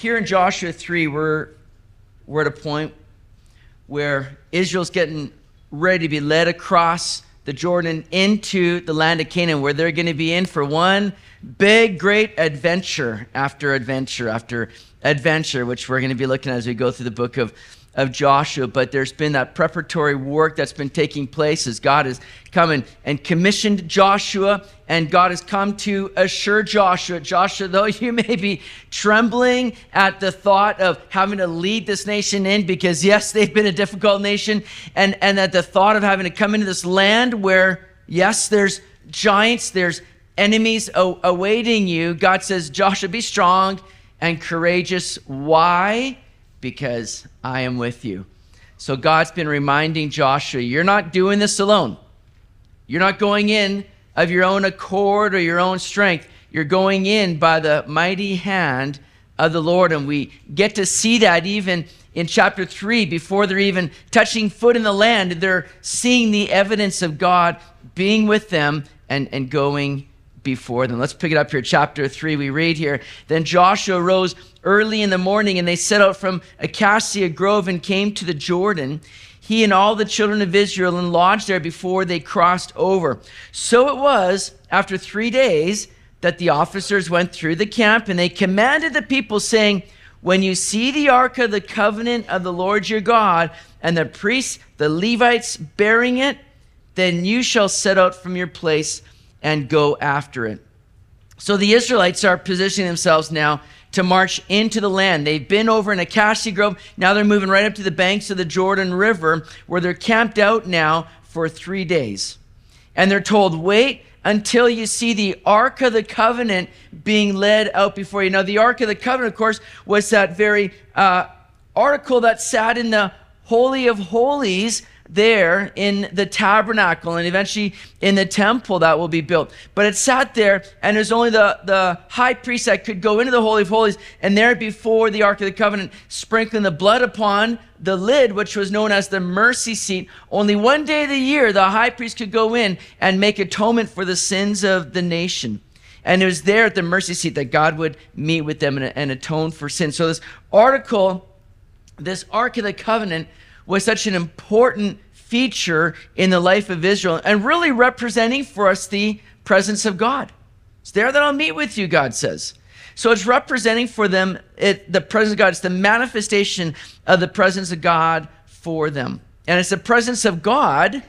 here in Joshua 3, we're, we're at a point where Israel's getting ready to be led across the Jordan into the land of Canaan, where they're going to be in for one big, great adventure after adventure after adventure, which we're going to be looking at as we go through the book of of Joshua, but there's been that preparatory work that's been taking place as God has come and, and commissioned Joshua, and God has come to assure Joshua, Joshua, though you may be trembling at the thought of having to lead this nation in, because yes, they've been a difficult nation, and, and at the thought of having to come into this land where, yes, there's giants, there's enemies awaiting you, God says, Joshua, be strong and courageous. Why? Because I am with you. So God's been reminding Joshua, you're not doing this alone. You're not going in of your own accord or your own strength. You're going in by the mighty hand of the Lord. And we get to see that even in chapter 3, before they're even touching foot in the land, they're seeing the evidence of God being with them and, and going before them. Let's pick it up here, chapter 3. We read here Then Joshua rose early in the morning, and they set out from Acacia Grove and came to the Jordan, he and all the children of Israel, and lodged there before they crossed over. So it was after three days that the officers went through the camp, and they commanded the people, saying, When you see the ark of the covenant of the Lord your God, and the priests, the Levites, bearing it, then you shall set out from your place and go after it. So the Israelites are positioning themselves now to march into the land. They've been over in Acacia Grove. Now they're moving right up to the banks of the Jordan River, where they're camped out now for three days. And they're told, wait until you see the Ark of the Covenant being led out before you. Now, the Ark of the Covenant, of course, was that very uh, article that sat in the Holy of Holies there in the tabernacle and eventually in the temple that will be built. But it sat there, and there's only the, the high priest that could go into the Holy of Holies, and there before the Ark of the Covenant, sprinkling the blood upon the lid, which was known as the mercy seat. Only one day of the year, the high priest could go in and make atonement for the sins of the nation. And it was there at the mercy seat that God would meet with them and, and atone for sin. So, this article, this Ark of the Covenant, was such an important feature in the life of Israel and really representing for us the presence of God. It's there that I'll meet with you, God says. So it's representing for them it, the presence of God. It's the manifestation of the presence of God for them. And it's the presence of God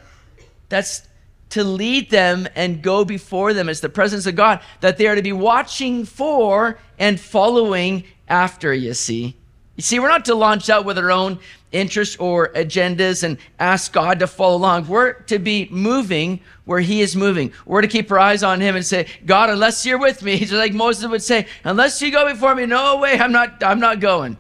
that's to lead them and go before them. It's the presence of God that they are to be watching for and following after, you see. You see, we're not to launch out with our own interests or agendas and ask God to follow along. We're to be moving where He is moving. We're to keep our eyes on Him and say, God, unless you're with me, just like Moses would say, unless you go before me, no way, I'm not, I'm not going.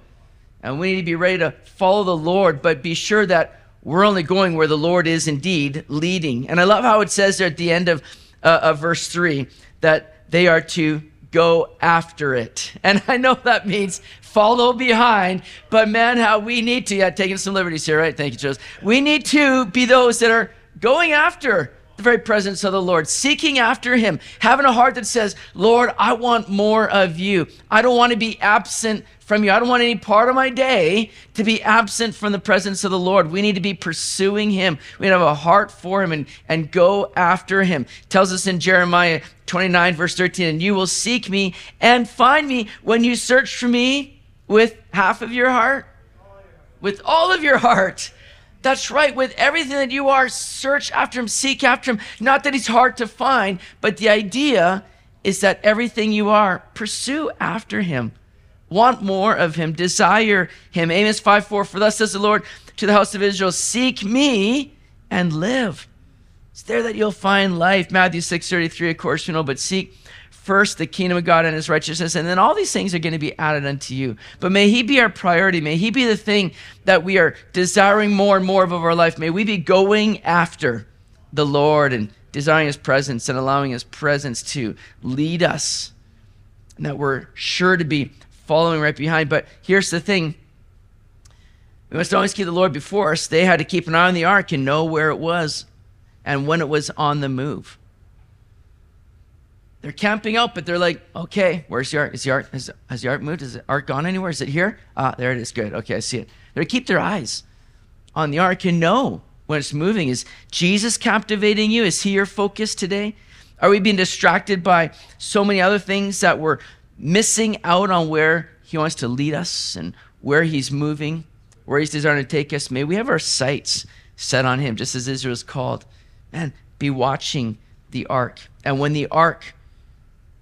And we need to be ready to follow the Lord, but be sure that we're only going where the Lord is indeed leading. And I love how it says there at the end of, uh, of verse 3 that they are to go after it. And I know that means follow behind, but man, how we need to, yeah, taking some liberties here, right? Thank you, Joseph. We need to be those that are going after the very presence of the Lord, seeking after Him, having a heart that says, Lord, I want more of you. I don't want to be absent from you. I don't want any part of my day to be absent from the presence of the Lord. We need to be pursuing Him. We need to have a heart for Him and, and go after Him. It tells us in Jeremiah 29, verse 13, and you will seek me and find me when you search for me with half of your heart, with all of your heart. That's right. With everything that you are, search after him, seek after him. Not that he's hard to find, but the idea is that everything you are, pursue after him. Want more of him, desire him. Amos 5 4, for thus says the Lord to the house of Israel, seek me and live. It's there that you'll find life. Matthew 6 33, of course, you know, but seek first the kingdom of God and his righteousness, and then all these things are going to be added unto you. But may he be our priority. May he be the thing that we are desiring more and more of our life. May we be going after the Lord and desiring his presence and allowing his presence to lead us. And that we're sure to be following right behind. But here's the thing. We must always keep the Lord before us. They had to keep an eye on the ark and know where it was and when it was on the move. They're camping out, but they're like, okay, where's the ark? Is the ark, has, has the ark moved? Is the ark gone anywhere? Is it here? Ah, there it is. Good. Okay, I see it. They keep their eyes on the ark and know when it's moving. Is Jesus captivating you? Is he your focus today? Are we being distracted by so many other things that we're missing out on where he wants to lead us and where he's moving, where he's desiring to take us? May we have our sights set on him, just as Israel's called. Man, be watching the ark. And when the ark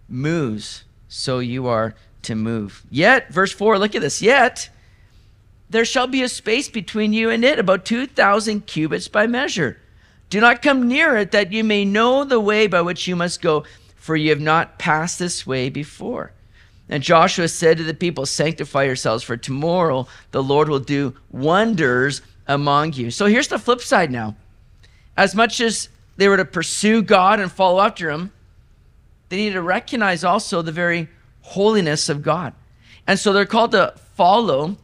moves, so you are to move. Yet, verse 4, look at this. Yet, there shall be a space between you and it, about 2,000 cubits by measure. Do not come near it, that you may know the way by which you must go, for you have not passed this way before. And Joshua said to the people, Sanctify yourselves, for tomorrow the Lord will do wonders among you. So here's the flip side now. As much as they were to pursue God and follow after Him, they need to recognize also the very holiness of God. And so they're called to follow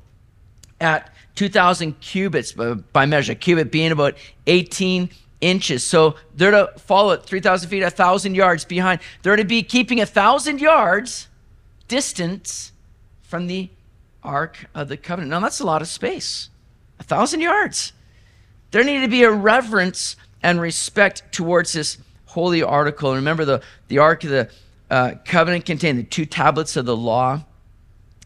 at 2,000 cubits by measure, cubit being about 18 inches. So they're to follow at 3,000 feet, 1,000 yards behind. They're to be keeping 1,000 yards distance from the Ark of the Covenant. Now, that's a lot of space, 1,000 yards. There need to be a reverence and respect towards this holy article. Remember, the, the Ark of the uh, Covenant contained the two tablets of the law,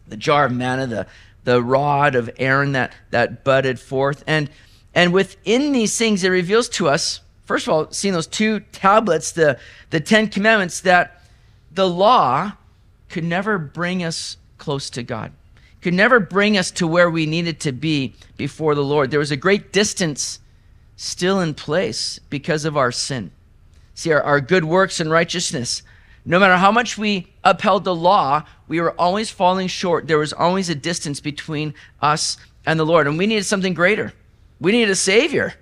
the jar of manna, the, the rod of Aaron that, that budded forth. And, and within these things, it reveals to us, first of all, seeing those two tablets, the, the Ten Commandments, that the law could never bring us close to God, could never bring us to where we needed to be before the Lord. There was a great distance still in place because of our sin. See, our, our good works and righteousness. No matter how much we upheld the law, we were always falling short. There was always a distance between us and the Lord. And we needed something greater. We needed a Savior.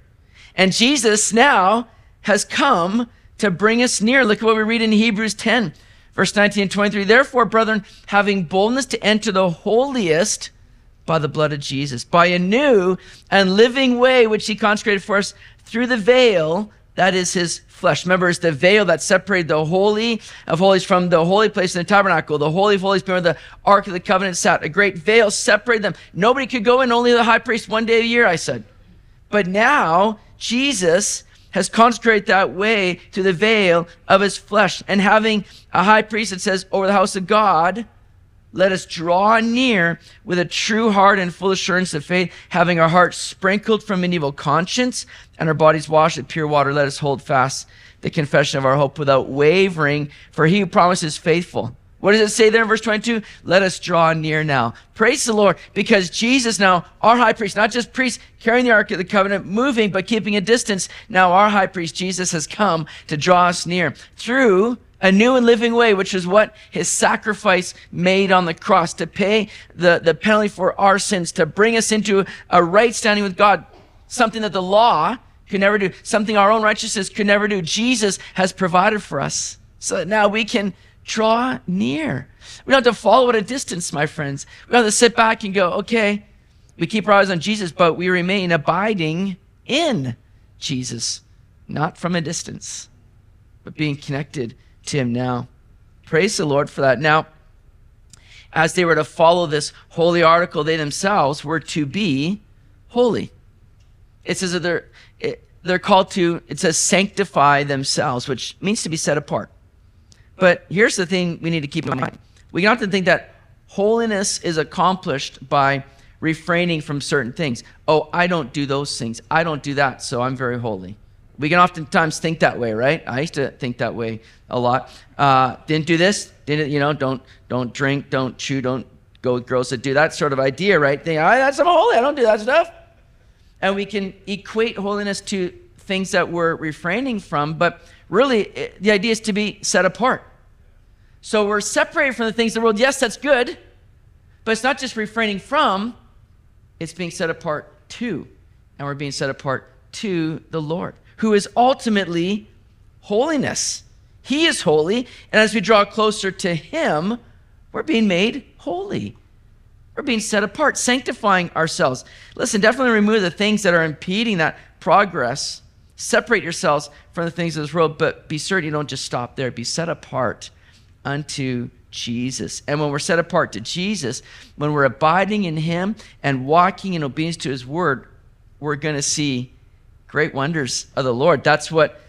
And Jesus now has come to bring us near. Look at what we read in Hebrews 10, verse 19 and 23. Therefore, brethren, having boldness to enter the holiest by the blood of Jesus, by a new and living way which he consecrated for us through the veil that is his flesh. Remember, it's the veil that separated the holy of holies from the holy place in the tabernacle. The holy of holies where the ark of the covenant sat. A great veil separated them. Nobody could go in, only the high priest one day a year, I said. But now, Jesus has consecrated that way to the veil of his flesh. And having a high priest that says, over the house of God, let us draw near with a true heart and full assurance of faith, having our hearts sprinkled from an evil conscience and our bodies washed with pure water. Let us hold fast the confession of our hope without wavering, for he who promises faithful. What does it say there in verse 22? Let us draw near now. Praise the Lord, because Jesus now, our high priest, not just priest carrying the Ark of the Covenant, moving, but keeping a distance. Now our high priest, Jesus, has come to draw us near through a new and living way, which is what his sacrifice made on the cross to pay the, the penalty for our sins, to bring us into a right standing with God, something that the law could never do, something our own righteousness could never do. Jesus has provided for us so that now we can draw near. We don't have to follow at a distance, my friends. We don't have to sit back and go, okay, we keep our eyes on Jesus, but we remain abiding in Jesus, not from a distance, but being connected to him now. Praise the Lord for that. Now, as they were to follow this holy article, they themselves were to be holy. It says that they're, it, they're called to, it says, sanctify themselves, which means to be set apart. But here's the thing we need to keep in mind. We often think that holiness is accomplished by refraining from certain things. Oh, I don't do those things. I don't do that, so I'm very holy. We can oftentimes think that way, right? I used to think that way a lot. Uh, didn't do this, didn't you know? Don't don't drink, don't chew, don't go with girls that do that sort of idea, right? Think, I, that's I'm holy. I don't do that stuff. And we can equate holiness to things that we're refraining from, but really it, the idea is to be set apart. So we're separated from the things of the world. Yes, that's good, but it's not just refraining from; it's being set apart to, and we're being set apart to the Lord who is ultimately holiness. He is holy, and as we draw closer to Him, we're being made holy. We're being set apart, sanctifying ourselves. Listen, definitely remove the things that are impeding that progress. Separate yourselves from the things of this world, but be certain you don't just stop there. Be set apart unto Jesus. And when we're set apart to Jesus, when we're abiding in Him and walking in obedience to His word, we're going to see great wonders of the Lord. That's what,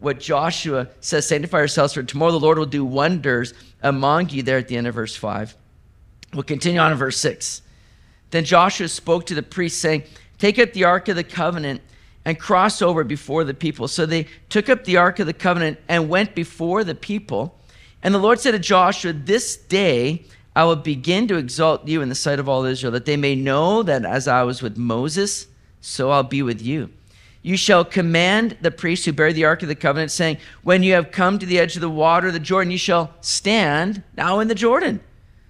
what Joshua says sanctify yourselves, for tomorrow the Lord will do wonders among you, there at the end of verse 5. We'll continue on in verse 6. Then Joshua spoke to the priests, saying, Take up the ark of the covenant and cross over before the people. So they took up the ark of the covenant and went before the people. And the Lord said to Joshua, This day I will begin to exalt you in the sight of all Israel, that they may know that as I was with Moses, so I'll be with you. You shall command the priests who bear the ark of the covenant, saying, When you have come to the edge of the water, of the Jordan, you shall stand now in the Jordan.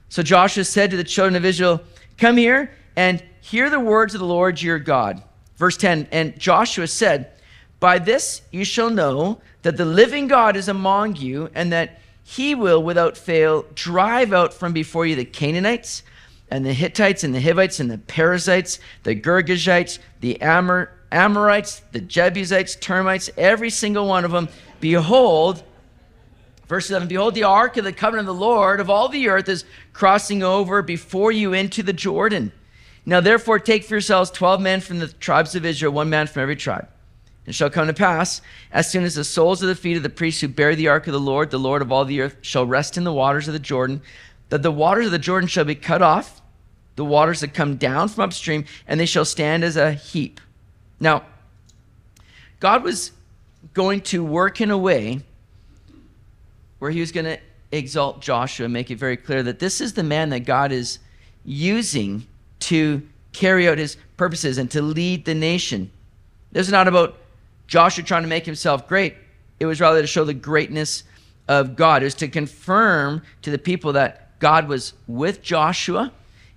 So Joshua said to the children of Israel, Come here and hear the words of the Lord your God. Verse 10 And Joshua said, By this you shall know that the living God is among you, and that he will without fail drive out from before you the Canaanites, and the Hittites, and the Hivites, and the Perizzites, the Girgashites, the Amor- Amorites, the Jebusites, termites, every single one of them. Behold, Verse 11 Behold, the ark of the covenant of the Lord of all the earth is crossing over before you into the Jordan. Now, therefore, take for yourselves 12 men from the tribes of Israel, one man from every tribe. And shall come to pass, as soon as the soles of the feet of the priests who bear the ark of the Lord, the Lord of all the earth, shall rest in the waters of the Jordan, that the waters of the Jordan shall be cut off, the waters that come down from upstream, and they shall stand as a heap. Now, God was going to work in a way where he was going to exalt Joshua, and make it very clear that this is the man that God is using to carry out his purposes and to lead the nation. This is not about Joshua trying to make himself great. It was rather to show the greatness of God. It was to confirm to the people that God was with Joshua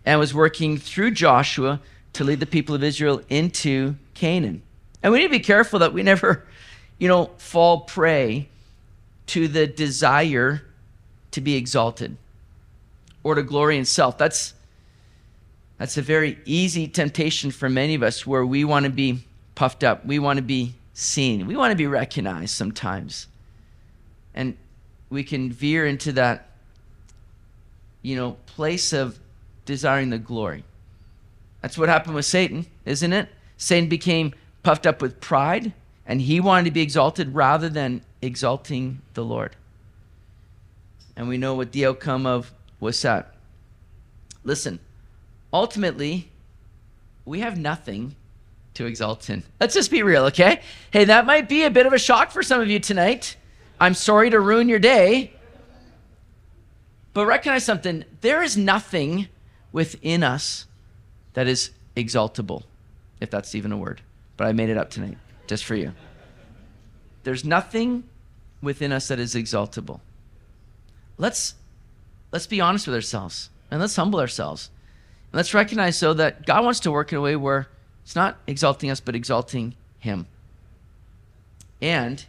and was working through Joshua to lead the people of Israel into Canaan. And we need to be careful that we never, you know, fall prey to the desire to be exalted or to glory in self. That's that's a very easy temptation for many of us where we want to be puffed up. We want to be seen. We want to be recognized sometimes. And we can veer into that you know, place of desiring the glory. That's what happened with Satan, isn't it? Satan became puffed up with pride and he wanted to be exalted rather than exalting the Lord. And we know what the outcome of was that. Listen, ultimately, we have nothing to exalt in. Let's just be real, okay? Hey, that might be a bit of a shock for some of you tonight. I'm sorry to ruin your day. But recognize something there is nothing within us that is exaltable, if that's even a word. But I made it up tonight just for you. There's nothing within us that is exaltable. Let's let's be honest with ourselves and let's humble ourselves. And let's recognize though that God wants to work in a way where it's not exalting us but exalting him. And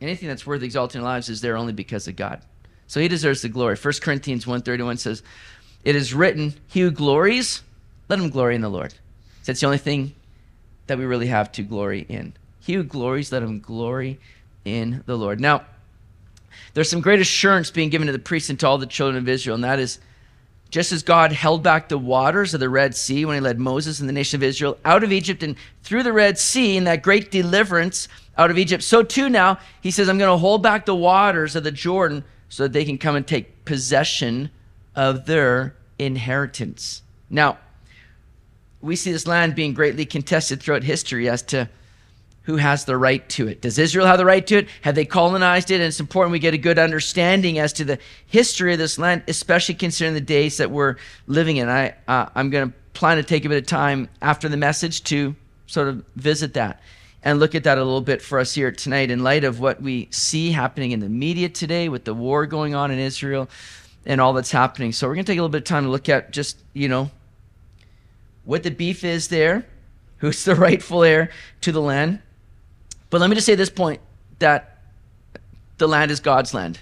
anything that's worth exalting in our lives is there only because of God. So he deserves the glory. 1 Corinthians 1:31 says, "It is written, he who glories, let him glory in the Lord." That's the only thing that we really have to glory in. He who glories, let him glory in the Lord. Now, there's some great assurance being given to the priests and to all the children of Israel, and that is just as God held back the waters of the Red Sea when he led Moses and the nation of Israel out of Egypt and through the Red Sea in that great deliverance out of Egypt, so too now he says, I'm going to hold back the waters of the Jordan so that they can come and take possession of their inheritance. Now, we see this land being greatly contested throughout history as to who has the right to it. Does Israel have the right to it? Have they colonized it? And it's important we get a good understanding as to the history of this land, especially considering the days that we're living in. I, uh, I'm going to plan to take a bit of time after the message to sort of visit that and look at that a little bit for us here tonight in light of what we see happening in the media today with the war going on in Israel and all that's happening. So we're going to take a little bit of time to look at just, you know, what the beef is there, who's the rightful heir to the land but let me just say this point that the land is God's land.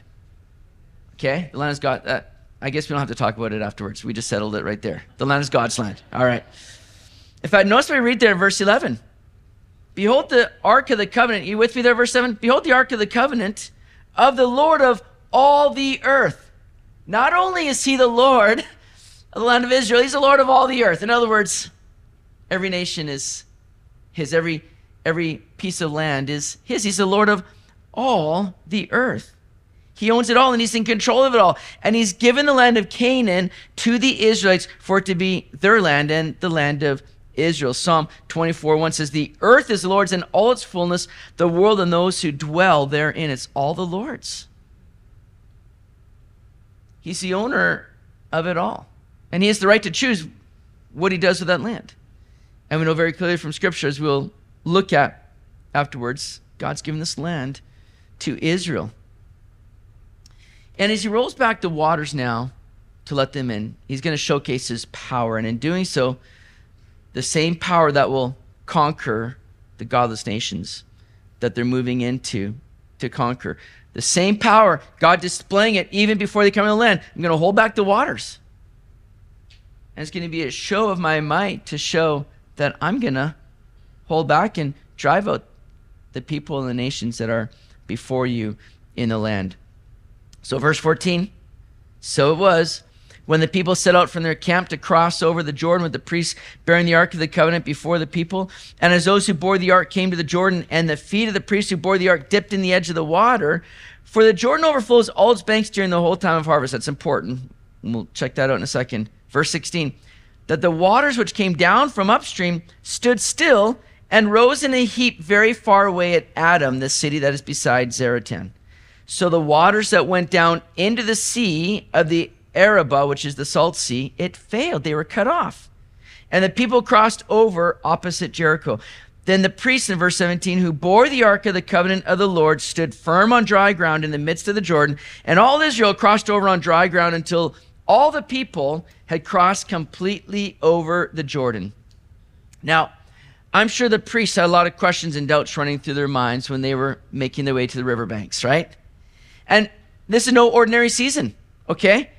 Okay? The land is God. Uh, I guess we don't have to talk about it afterwards. We just settled it right there. The land is God's land. All right. In fact, notice we read there in verse 11. Behold the ark of the covenant. You with me there, verse 7? Behold the ark of the covenant of the Lord of all the earth. Not only is he the Lord of the land of Israel, he's the Lord of all the earth. In other words, every nation is his, every, every piece of land is his. He's the Lord of all the earth. He owns it all and he's in control of it all. And he's given the land of Canaan to the Israelites for it to be their land and the land of Israel. Psalm 24 1 says, The earth is the Lord's and all its fullness, the world and those who dwell therein. It's all the Lord's. He's the owner of it all. And he has the right to choose what he does with that land. And we know very clearly from Scripture, as we'll look at afterwards, God's given this land to Israel. And as he rolls back the waters now to let them in, he's going to showcase his power. And in doing so, the same power that will conquer the godless nations that they're moving into to conquer. The same power, God displaying it even before they come in the land. I'm going to hold back the waters. And it's going to be a show of my might to show that I'm going to hold back and drive out the people and the nations that are before you in the land. So, verse 14 so it was when the people set out from their camp to cross over the Jordan with the priests bearing the ark of the covenant before the people. And as those who bore the ark came to the Jordan, and the feet of the priests who bore the ark dipped in the edge of the water, for the Jordan overflows all its banks during the whole time of harvest. That's important. We'll check that out in a second. Verse 16 that the waters which came down from upstream stood still and rose in a heap very far away at Adam, the city that is beside Zaretan. So the waters that went down into the sea of the Arabah, which is the salt sea, it failed. They were cut off. And the people crossed over opposite Jericho. Then the priests in verse 17, who bore the ark of the covenant of the Lord, stood firm on dry ground in the midst of the Jordan. And all Israel crossed over on dry ground until all the people had crossed completely over the Jordan. Now, I'm sure the priests had a lot of questions and doubts running through their minds when they were making their way to the riverbanks, right? And this is no ordinary season, okay?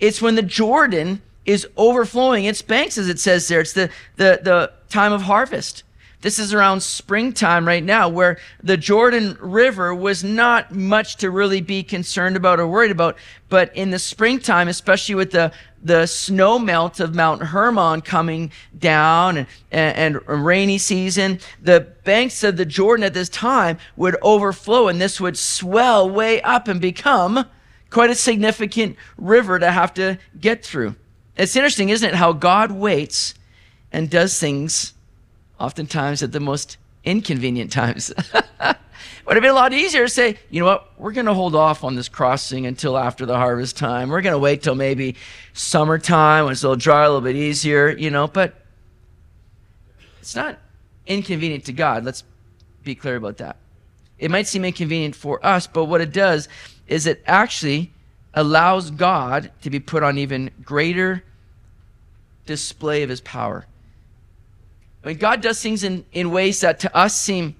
It's when the Jordan is overflowing its banks, as it says there. It's the, the, the time of harvest. This is around springtime right now, where the Jordan River was not much to really be concerned about or worried about. But in the springtime, especially with the, the snow melt of Mount Hermon coming down and, and, and rainy season, the banks of the Jordan at this time would overflow and this would swell way up and become quite a significant river to have to get through. It's interesting, isn't it, how God waits and does things oftentimes at the most inconvenient times. Would have been a lot easier to say, you know what, we're going to hold off on this crossing until after the harvest time. We're going to wait till maybe summertime when it's a little dry, a little bit easier, you know, but it's not inconvenient to God. Let's be clear about that. It might seem inconvenient for us, but what it does is it actually allows God to be put on even greater display of his power. When God does things in, in ways that to us seem,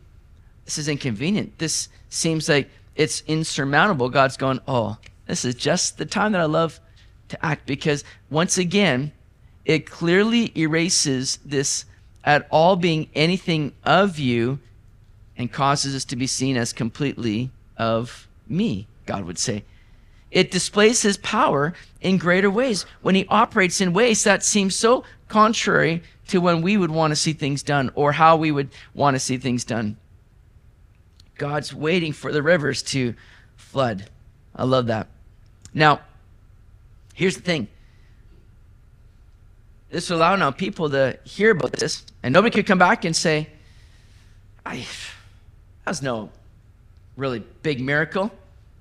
this is inconvenient. This seems like it's insurmountable. God's going, oh, this is just the time that I love to act because once again, it clearly erases this at all being anything of you and causes us to be seen as completely of me, God would say. It displays his power in greater ways when he operates in ways that seem so contrary to when we would want to see things done or how we would want to see things done. God's waiting for the rivers to flood. I love that. Now, here's the thing. This will allow now people to hear about this, and nobody could come back and say, I, that was no really big miracle.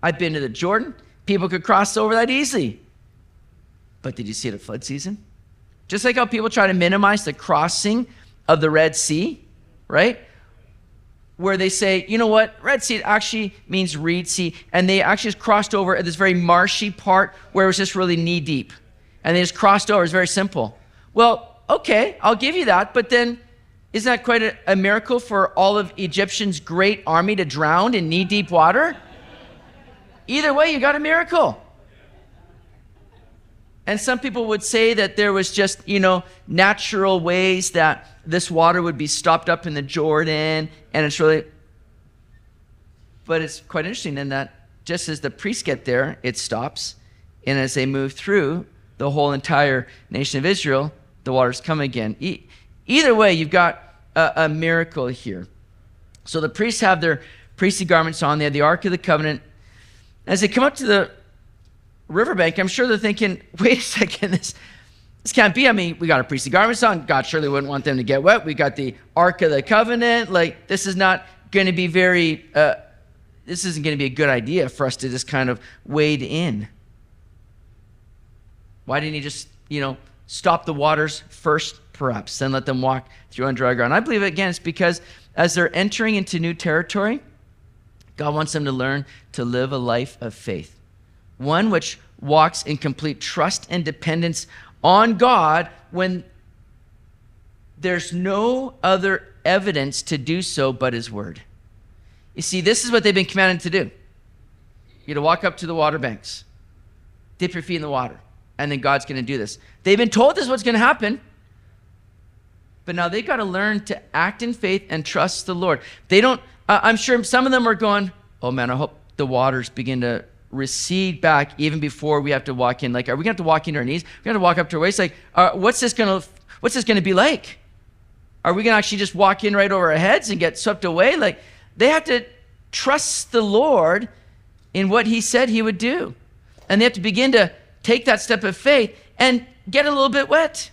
I've been to the Jordan. People could cross over that easily. But did you see it at flood season? Just like how people try to minimize the crossing of the Red Sea, right? Where they say, you know what, Red Sea actually means Reed Sea. And they actually just crossed over at this very marshy part where it was just really knee deep. And they just crossed over. It's very simple. Well, okay, I'll give you that. But then, isn't that quite a, a miracle for all of Egyptian's great army to drown in knee deep water? Either way, you got a miracle. And some people would say that there was just, you know, natural ways that this water would be stopped up in the Jordan. And it's really, but it's quite interesting in that just as the priests get there, it stops. And as they move through the whole entire nation of Israel, the waters come again. E- either way, you've got a, a miracle here. So the priests have their priestly garments on. They have the Ark of the Covenant. As they come up to the riverbank, I'm sure they're thinking, wait a second, this, this can't be. I mean, we got a priestly garment on. God surely wouldn't want them to get wet. We got the Ark of the Covenant. Like, this is not going to be very, uh, this isn't going to be a good idea for us to just kind of wade in. Why didn't he just, you know, stop the waters first, perhaps, then let them walk through on dry ground? I believe, again, it's because as they're entering into new territory, God wants them to learn to live a life of faith, one which walks in complete trust and dependence on God when there's no other evidence to do so but His Word. You see, this is what they've been commanded to do. You're to walk up to the water banks, dip your feet in the water, and then God's going to do this. They've been told this is what's going to happen. But now they've got to learn to act in faith and trust the Lord. They don't, I'm sure some of them are going, oh man, I hope the waters begin to recede back even before we have to walk in. Like, are we going to have to walk into our knees? We're going to walk up to our waist. Like, uh, what's this going to, what's this going to be like? Are we going to actually just walk in right over our heads and get swept away? Like, they have to trust the Lord in what He said He would do. And they have to begin to take that step of faith and get a little bit wet.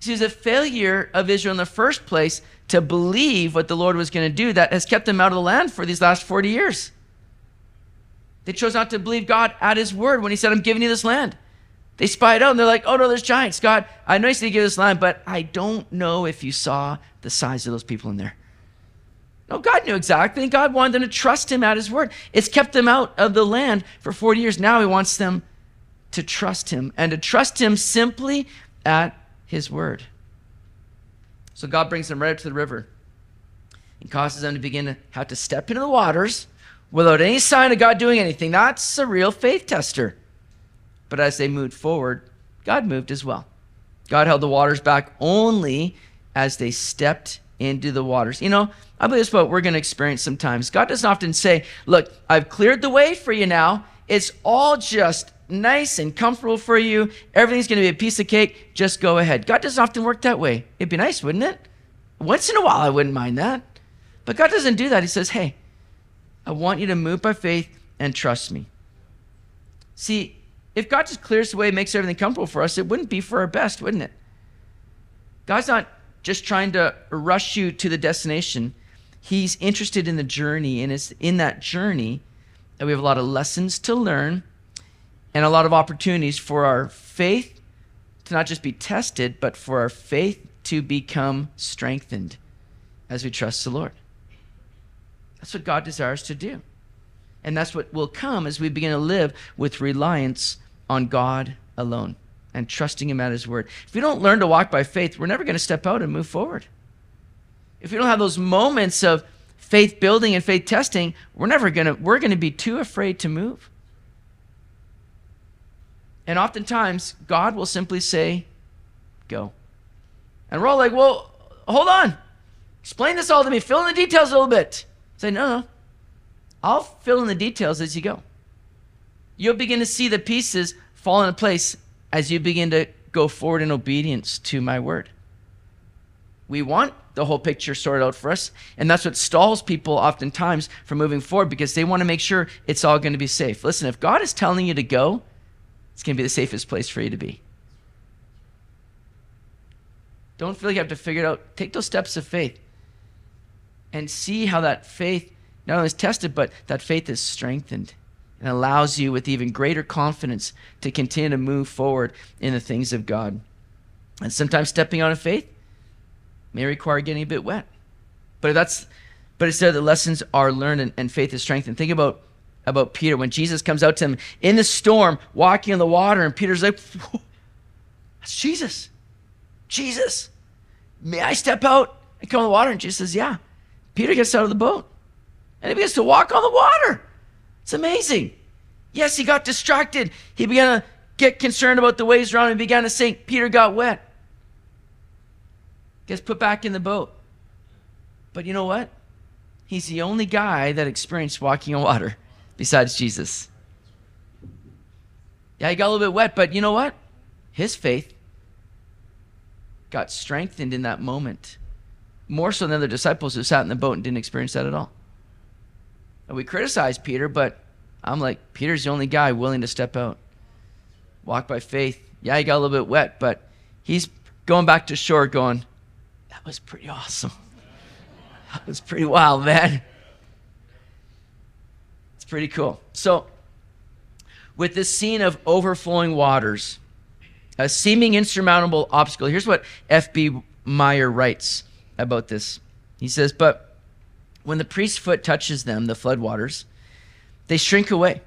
See, a failure of Israel in the first place to believe what the Lord was going to do that has kept them out of the land for these last 40 years. They chose not to believe God at his word when he said, I'm giving you this land. They spied out and they're like, oh no, there's giants. God, I know you said to give this land, but I don't know if you saw the size of those people in there. No, God knew exactly, and God wanted them to trust him at his word. It's kept them out of the land for 40 years. Now he wants them to trust him and to trust him simply at his word. So God brings them right up to the river and causes them to begin to have to step into the waters without any sign of God doing anything. That's a real faith tester. But as they moved forward, God moved as well. God held the waters back only as they stepped into the waters. You know, I believe that's what we're going to experience sometimes. God doesn't often say, Look, I've cleared the way for you now. It's all just nice and comfortable for you. Everything's going to be a piece of cake. Just go ahead. God doesn't often work that way. It'd be nice, wouldn't it? Once in a while, I wouldn't mind that. But God doesn't do that. He says, Hey, I want you to move by faith and trust me. See, if God just clears the way, makes everything comfortable for us, it wouldn't be for our best, wouldn't it? God's not just trying to rush you to the destination. He's interested in the journey, and it's in that journey that we have a lot of lessons to learn and a lot of opportunities for our faith to not just be tested, but for our faith to become strengthened as we trust the Lord. That's what God desires to do. And that's what will come as we begin to live with reliance on God alone and trusting Him at His word. If we don't learn to walk by faith, we're never going to step out and move forward. If we don't have those moments of faith building and faith testing, we're never going to, we're going to be too afraid to move. And oftentimes, God will simply say, Go. And we're all like, Well, hold on. Explain this all to me. Fill in the details a little bit. Say, No, no. I'll fill in the details as you go. You'll begin to see the pieces fall into place as you begin to go forward in obedience to my word. We want the whole picture sorted out for us. And that's what stalls people oftentimes from moving forward because they want to make sure it's all going to be safe. Listen, if God is telling you to go, it's going to be the safest place for you to be. Don't feel like you have to figure it out. Take those steps of faith and see how that faith not only is tested, but that faith is strengthened and allows you with even greater confidence to continue to move forward in the things of God. And sometimes stepping out of faith may require getting a bit wet. But that's but it's there the lessons are learned and, and faith is strengthened. Think about about Peter when Jesus comes out to him in the storm, walking on the water, and Peter's like, That's Jesus. Jesus. May I step out and come on the water? And Jesus says, Yeah. Peter gets out of the boat and he begins to walk on the water. It's amazing. Yes, he got distracted. He began to get concerned about the waves around him and began to sink. Peter got wet. Gets put back in the boat. But you know what? He's the only guy that experienced walking on water besides Jesus. Yeah, he got a little bit wet, but you know what? His faith got strengthened in that moment. More so than the disciples who sat in the boat and didn't experience that at all. And we criticize Peter, but I'm like, Peter's the only guy willing to step out. Walk by faith. Yeah, he got a little bit wet, but he's going back to shore going, that was pretty awesome. That was pretty wild, man. It's pretty cool. So, with this scene of overflowing waters, a seeming insurmountable obstacle, here's what F.B. Meyer writes about this. He says, But when the priest's foot touches them, the floodwaters, they shrink away.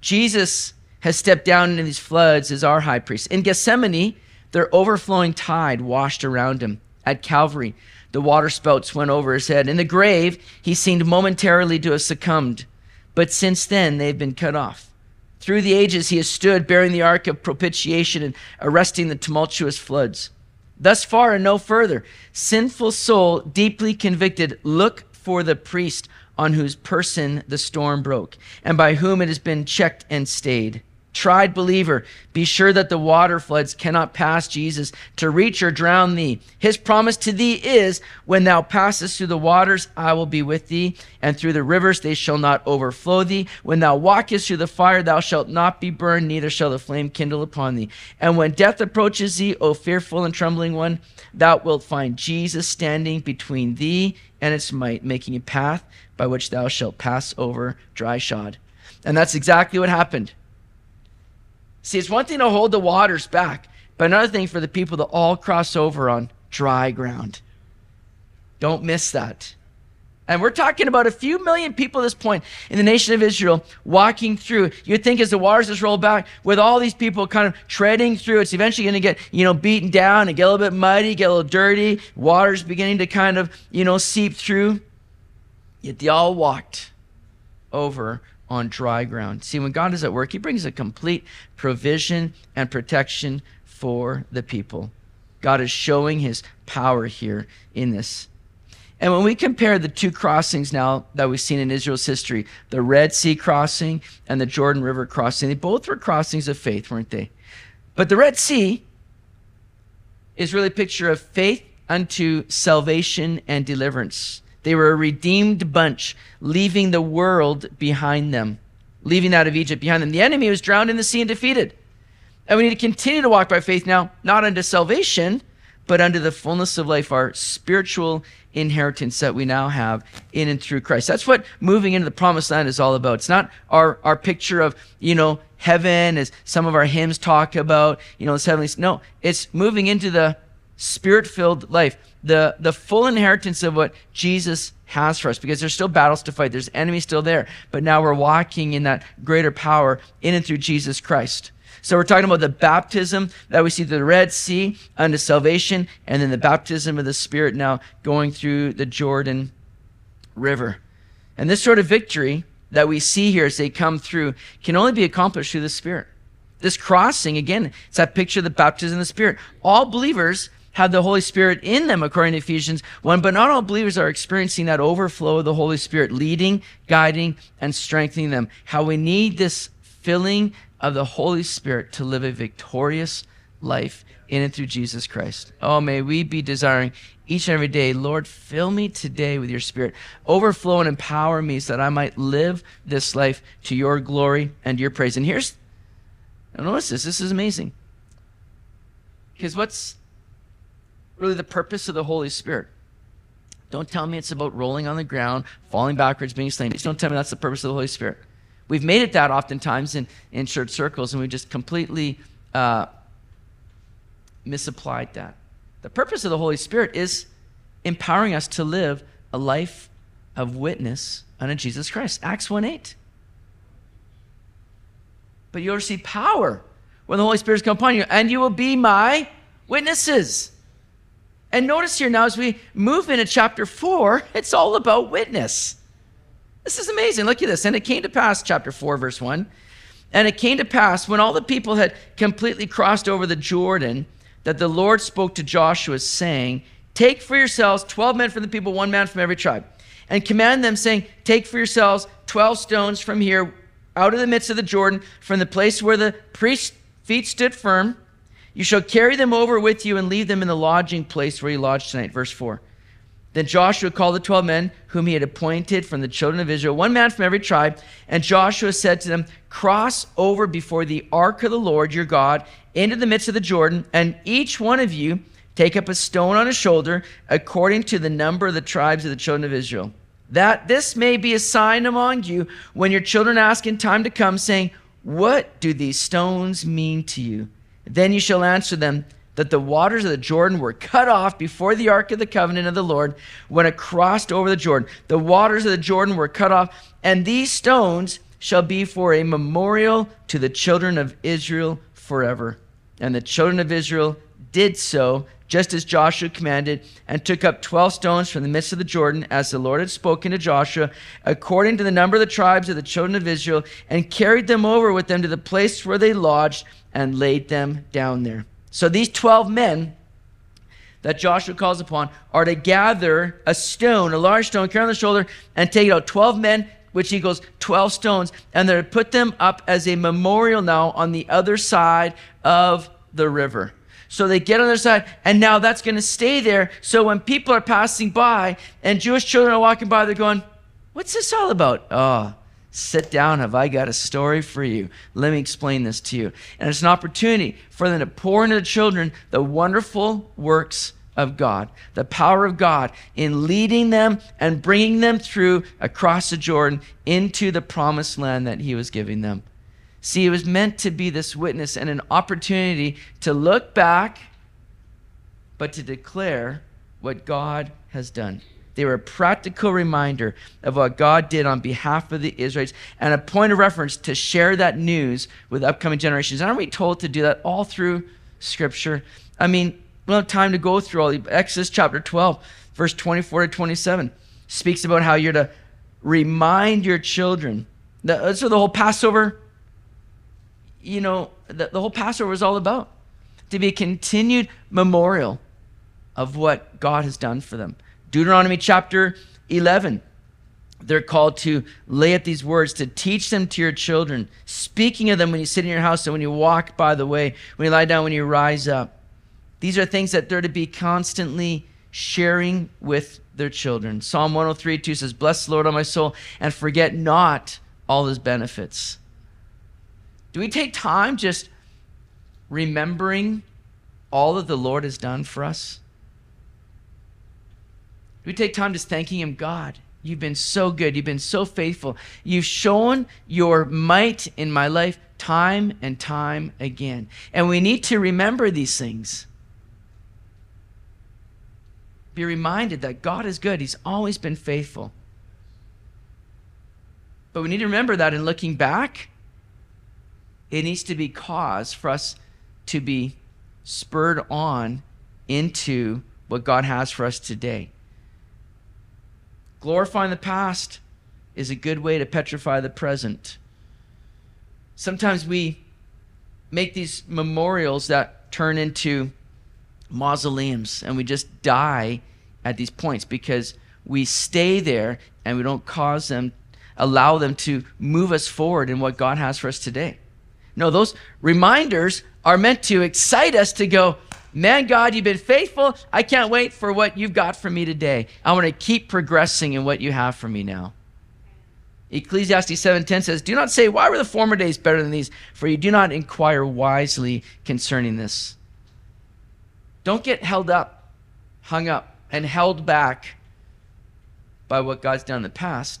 Jesus has stepped down into these floods as our high priest. In Gethsemane, their overflowing tide washed around him. At Calvary, the water spouts went over his head. In the grave, he seemed momentarily to have succumbed, but since then they've been cut off. Through the ages, he has stood bearing the ark of propitiation and arresting the tumultuous floods. Thus far and no further, sinful soul, deeply convicted, look for the priest on whose person the storm broke, and by whom it has been checked and stayed tried believer, be sure that the water floods cannot pass Jesus to reach or drown thee. His promise to thee is, when thou passest through the waters, I will be with thee, and through the rivers they shall not overflow thee. When thou walkest through the fire, thou shalt not be burned, neither shall the flame kindle upon thee. And when death approaches thee, O fearful and trembling one, thou wilt find Jesus standing between thee and its might, making a path by which thou shalt pass over dry shod. And that's exactly what happened. See, it's one thing to hold the waters back, but another thing for the people to all cross over on dry ground. Don't miss that. And we're talking about a few million people at this point in the nation of Israel walking through. You'd think as the waters just roll back, with all these people kind of treading through, it's eventually going to get, you know, beaten down and get a little bit muddy, get a little dirty. Water's beginning to kind of, you know, seep through. Yet they all walked over on dry ground. See, when God is at work, He brings a complete provision and protection for the people. God is showing His power here in this. And when we compare the two crossings now that we've seen in Israel's history, the Red Sea crossing and the Jordan River crossing, they both were crossings of faith, weren't they? But the Red Sea is really a picture of faith unto salvation and deliverance. They were a redeemed bunch, leaving the world behind them, leaving out of Egypt behind them. The enemy was drowned in the sea and defeated. And we need to continue to walk by faith now, not unto salvation, but unto the fullness of life, our spiritual inheritance that we now have in and through Christ. That's what moving into the promised land is all about. It's not our, our picture of, you know, heaven as some of our hymns talk about, you know, this heavenly. No, it's moving into the spirit filled life, the, the full inheritance of what Jesus has for us, because there's still battles to fight, there's enemies still there, but now we're walking in that greater power in and through Jesus Christ. So we're talking about the baptism that we see the Red Sea unto salvation, and then the baptism of the Spirit now going through the Jordan River. And this sort of victory that we see here as they come through can only be accomplished through the Spirit. This crossing, again, it's that picture of the baptism of the Spirit. All believers have the Holy Spirit in them, according to Ephesians 1, but not all believers are experiencing that overflow of the Holy Spirit, leading, guiding, and strengthening them. How we need this filling of the Holy Spirit to live a victorious life in and through Jesus Christ. Oh, may we be desiring each and every day, Lord, fill me today with your Spirit. Overflow and empower me so that I might live this life to your glory and your praise. And here's, notice this, this is amazing. Because what's really the purpose of the Holy Spirit. Don't tell me it's about rolling on the ground, falling backwards, being slain. Just don't tell me that's the purpose of the Holy Spirit. We've made it that oftentimes in, in church circles, and we just completely uh, misapplied that. The purpose of the Holy Spirit is empowering us to live a life of witness unto Jesus Christ. Acts 1 8. But you'll receive power when the Holy Spirit comes upon you, and you will be my witnesses. And notice here now, as we move into chapter 4, it's all about witness. This is amazing. Look at this. And it came to pass, chapter 4, verse 1. And it came to pass when all the people had completely crossed over the Jordan that the Lord spoke to Joshua, saying, Take for yourselves 12 men from the people, one man from every tribe. and command them, saying, Take for yourselves 12 stones from here out of the midst of the Jordan, from the place where the priest's feet stood firm. You shall carry them over with you and leave them in the lodging place where you lodge tonight. Verse 4. Then Joshua called the 12 men whom he had appointed from the children of Israel, one man from every tribe. And Joshua said to them, Cross over before the ark of the Lord your God into the midst of the Jordan, and each one of you take up a stone on his shoulder according to the number of the tribes of the children of Israel. That this may be a sign among you when your children ask in time to come, saying, What do these stones mean to you? Then you shall answer them, that the waters of the Jordan were cut off before the ark of the covenant of the Lord when it crossed over the Jordan. The waters of the Jordan were cut off, and these stones shall be for a memorial to the children of Israel forever. And the children of Israel did so, just as Joshua commanded, and took up 12 stones from the midst of the Jordan, as the Lord had spoken to Joshua, according to the number of the tribes of the children of Israel, and carried them over with them to the place where they lodged, and laid them down there. So these 12 men that Joshua calls upon are to gather a stone, a large stone, carry on the shoulder, and take it out 12 men, which equals 12 stones, and they're to put them up as a memorial now on the other side of the river. So they get on their side, and now that's going to stay there. So when people are passing by and Jewish children are walking by, they're going, What's this all about? Oh, Sit down. Have I got a story for you? Let me explain this to you. And it's an opportunity for them to pour into the children the wonderful works of God, the power of God in leading them and bringing them through across the Jordan into the promised land that He was giving them. See, it was meant to be this witness and an opportunity to look back, but to declare what God has done. They were a practical reminder of what God did on behalf of the Israelites and a point of reference to share that news with upcoming generations. Aren't we told to do that all through Scripture? I mean, we don't have time to go through all the Exodus chapter 12, verse 24 to 27 speaks about how you're to remind your children. What the whole Passover, you know, the, the whole Passover is all about. To be a continued memorial of what God has done for them. Deuteronomy chapter 11. They're called to lay up these words, to teach them to your children, speaking of them when you sit in your house and when you walk by the way, when you lie down, when you rise up. These are things that they're to be constantly sharing with their children. Psalm 103 2 says, Bless the Lord, O my soul, and forget not all his benefits. Do we take time just remembering all that the Lord has done for us? We take time just thanking Him, God, you've been so good. You've been so faithful. You've shown your might in my life time and time again. And we need to remember these things. Be reminded that God is good, He's always been faithful. But we need to remember that in looking back, it needs to be cause for us to be spurred on into what God has for us today. Glorifying the past is a good way to petrify the present. Sometimes we make these memorials that turn into mausoleums and we just die at these points because we stay there and we don't cause them allow them to move us forward in what God has for us today. No, those reminders are meant to excite us to go, Man, God, you've been faithful. I can't wait for what you've got for me today. I want to keep progressing in what you have for me now. Ecclesiastes 7:10 says, "Do not say, why were the former days better than these? For you do not inquire wisely concerning this." Don't get held up, hung up, and held back by what God's done in the past.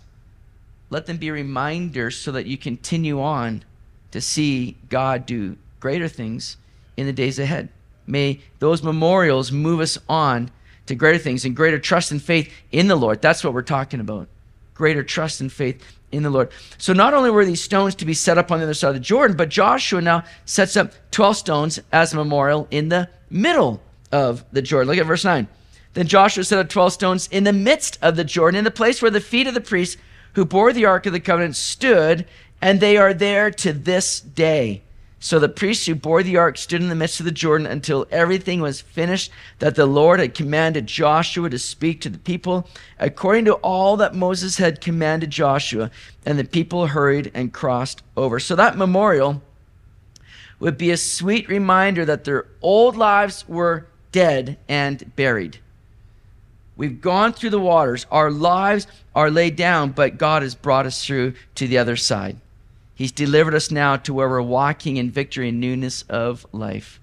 Let them be reminders so that you continue on to see God do greater things in the days ahead. May those memorials move us on to greater things and greater trust and faith in the Lord. That's what we're talking about. Greater trust and faith in the Lord. So not only were these stones to be set up on the other side of the Jordan, but Joshua now sets up 12 stones as a memorial in the middle of the Jordan. Look at verse 9. Then Joshua set up 12 stones in the midst of the Jordan, in the place where the feet of the priests who bore the ark of the covenant stood, and they are there to this day. So the priests who bore the ark stood in the midst of the Jordan until everything was finished that the Lord had commanded Joshua to speak to the people, according to all that Moses had commanded Joshua. And the people hurried and crossed over. So that memorial would be a sweet reminder that their old lives were dead and buried. We've gone through the waters. Our lives are laid down, but God has brought us through to the other side. He's delivered us now to where we're walking in victory and newness of life.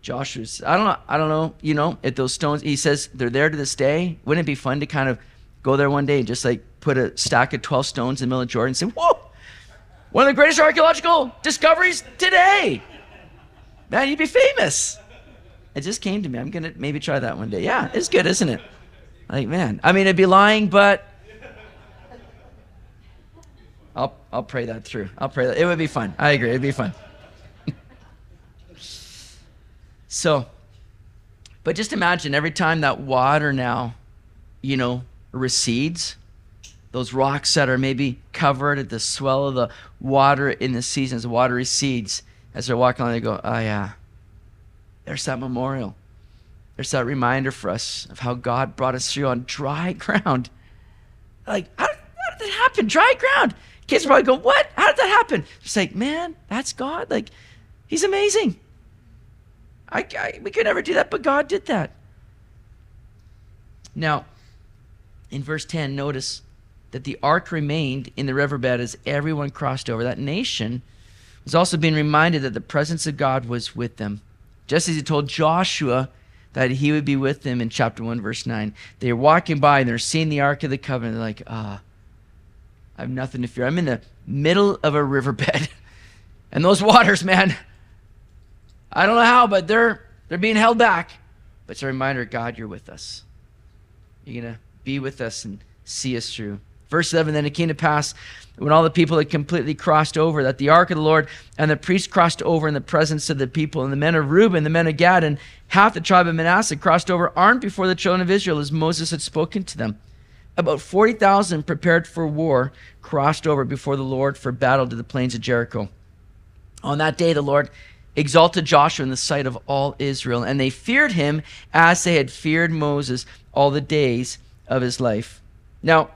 Joshua's, I don't know, I don't know, you know, if those stones, he says they're there to this day. Wouldn't it be fun to kind of go there one day and just like put a stack of 12 stones in the middle of Jordan and say, whoa, one of the greatest archaeological discoveries today. Man, you'd be famous. It just came to me. I'm going to maybe try that one day. Yeah, it's good, isn't it? Like, man, I mean, it'd be lying, but I'll, I'll pray that through. I'll pray that. It would be fun. I agree. It'd be fun. so, but just imagine every time that water now, you know, recedes, those rocks that are maybe covered at the swell of the water in the season, as the water recedes, as they're walking along, they go, oh, yeah, there's that memorial. There's that reminder for us of how God brought us through on dry ground. Like, how, how did that happen? Dry ground. Kids probably go, What? How did that happen? It's like, Man, that's God. Like, He's amazing. I, I, we could never do that, but God did that. Now, in verse 10, notice that the ark remained in the riverbed as everyone crossed over. That nation was also being reminded that the presence of God was with them. Just as he told Joshua that he would be with them in chapter 1, verse 9. They are walking by and they're seeing the Ark of the Covenant. They're like, ah, I have nothing to fear. I'm in the middle of a riverbed. and those waters, man, I don't know how, but they're they're being held back. But it's a reminder, God, you're with us. You're gonna be with us and see us through. Verse 7 Then it came to pass when all the people had completely crossed over, that the ark of the Lord and the priests crossed over in the presence of the people, and the men of Reuben, the men of Gad, and half the tribe of Manasseh crossed over armed before the children of Israel as Moses had spoken to them. About 40,000 prepared for war crossed over before the Lord for battle to the plains of Jericho. On that day, the Lord exalted Joshua in the sight of all Israel, and they feared him as they had feared Moses all the days of his life. Now,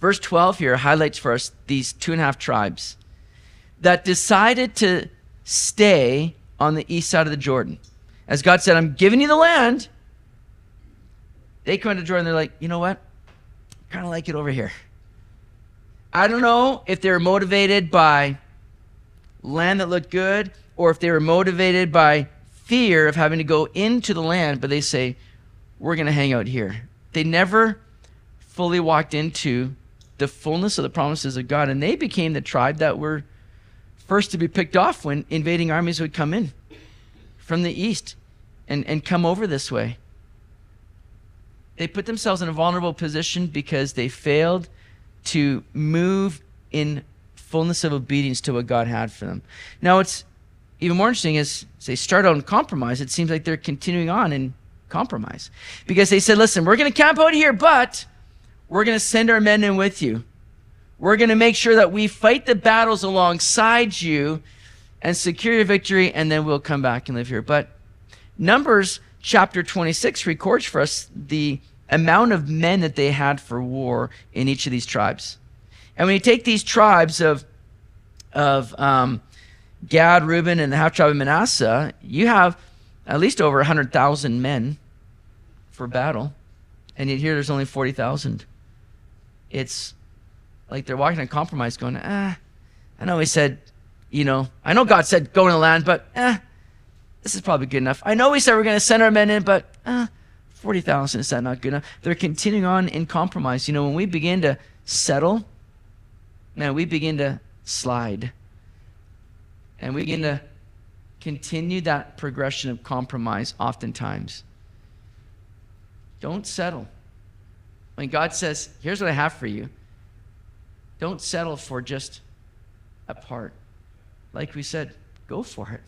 verse 12 here highlights for us these two and a half tribes that decided to stay on the east side of the Jordan. As God said, I'm giving you the land. They come to Jordan, they're like, you know what? Kind of like it over here. I don't know if they were motivated by land that looked good or if they were motivated by fear of having to go into the land, but they say, we're going to hang out here. They never fully walked into the fullness of the promises of God, and they became the tribe that were first to be picked off when invading armies would come in from the east and, and come over this way. They put themselves in a vulnerable position because they failed to move in fullness of obedience to what God had for them. Now, what's even more interesting is they start in compromise. It seems like they're continuing on in compromise because they said, listen, we're going to camp out here, but we're going to send our men in with you. We're going to make sure that we fight the battles alongside you and secure your victory, and then we'll come back and live here. But Numbers chapter 26 records for us the amount of men that they had for war in each of these tribes. And when you take these tribes of, of um, Gad, Reuben, and the half tribe of Manasseh, you have at least over 100,000 men for battle. And yet here there's only 40,000. It's like they're walking on compromise, going, ah, I know he said, you know, I know God said go in the land, but eh, this is probably good enough. I know we said we're going to send our men in, but uh, 40,000, is that not good enough? They're continuing on in compromise. You know, when we begin to settle, man, we begin to slide. And we begin to continue that progression of compromise oftentimes. Don't settle. When God says, here's what I have for you, don't settle for just a part. Like we said, go for it.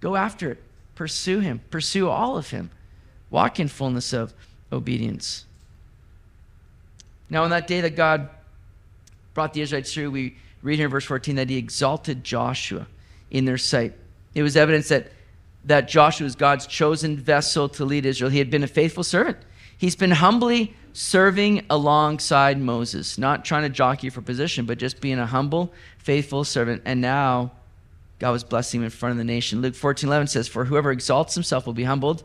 Go after it. Pursue Him. Pursue all of Him. Walk in fullness of obedience. Now, on that day that God brought the Israelites through, we read here in verse 14 that he exalted Joshua in their sight. It was evidence that, that Joshua was God's chosen vessel to lead Israel. He had been a faithful servant. He's been humbly serving alongside Moses, not trying to jockey for position, but just being a humble, faithful servant. And now God was blessing him in front of the nation. Luke 14 11 says, For whoever exalts himself will be humbled,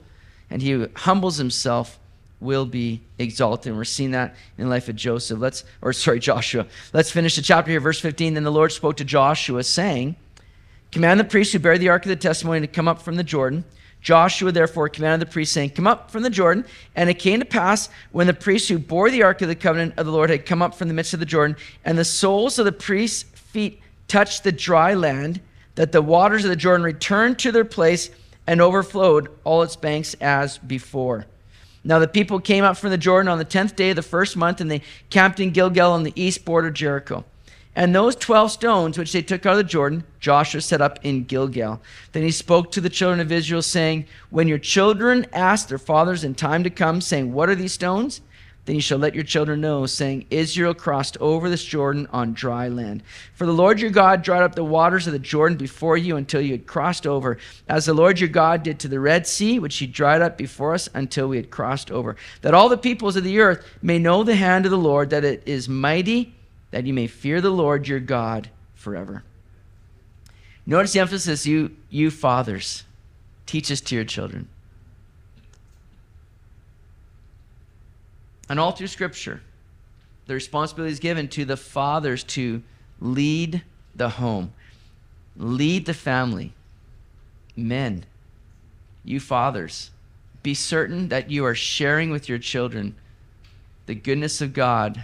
and he who humbles himself will be exalted. And we're seeing that in the life of Joseph. Let's, or sorry, Joshua. Let's finish the chapter here, verse 15. Then the Lord spoke to Joshua, saying, Command the priests who bear the ark of the testimony to come up from the Jordan. Joshua therefore commanded the priests, saying, Come up from the Jordan. And it came to pass when the priests who bore the ark of the covenant of the Lord had come up from the midst of the Jordan, and the soles of the priests' feet touched the dry land, that the waters of the Jordan returned to their place and overflowed all its banks as before. Now the people came up from the Jordan on the tenth day of the first month, and they camped in Gilgal on the east border of Jericho. And those 12 stones which they took out of the Jordan, Joshua set up in Gilgal. Then he spoke to the children of Israel, saying, When your children ask their fathers in time to come, saying, What are these stones? Then you shall let your children know, saying, Israel crossed over this Jordan on dry land. For the Lord your God dried up the waters of the Jordan before you until you had crossed over, as the Lord your God did to the Red Sea, which he dried up before us until we had crossed over. That all the peoples of the earth may know the hand of the Lord, that it is mighty, that you may fear the Lord your God forever. Notice the emphasis, you, you fathers, teach this to your children. And all through Scripture, the responsibility is given to the fathers to lead the home, lead the family. Men, you fathers, be certain that you are sharing with your children the goodness of God,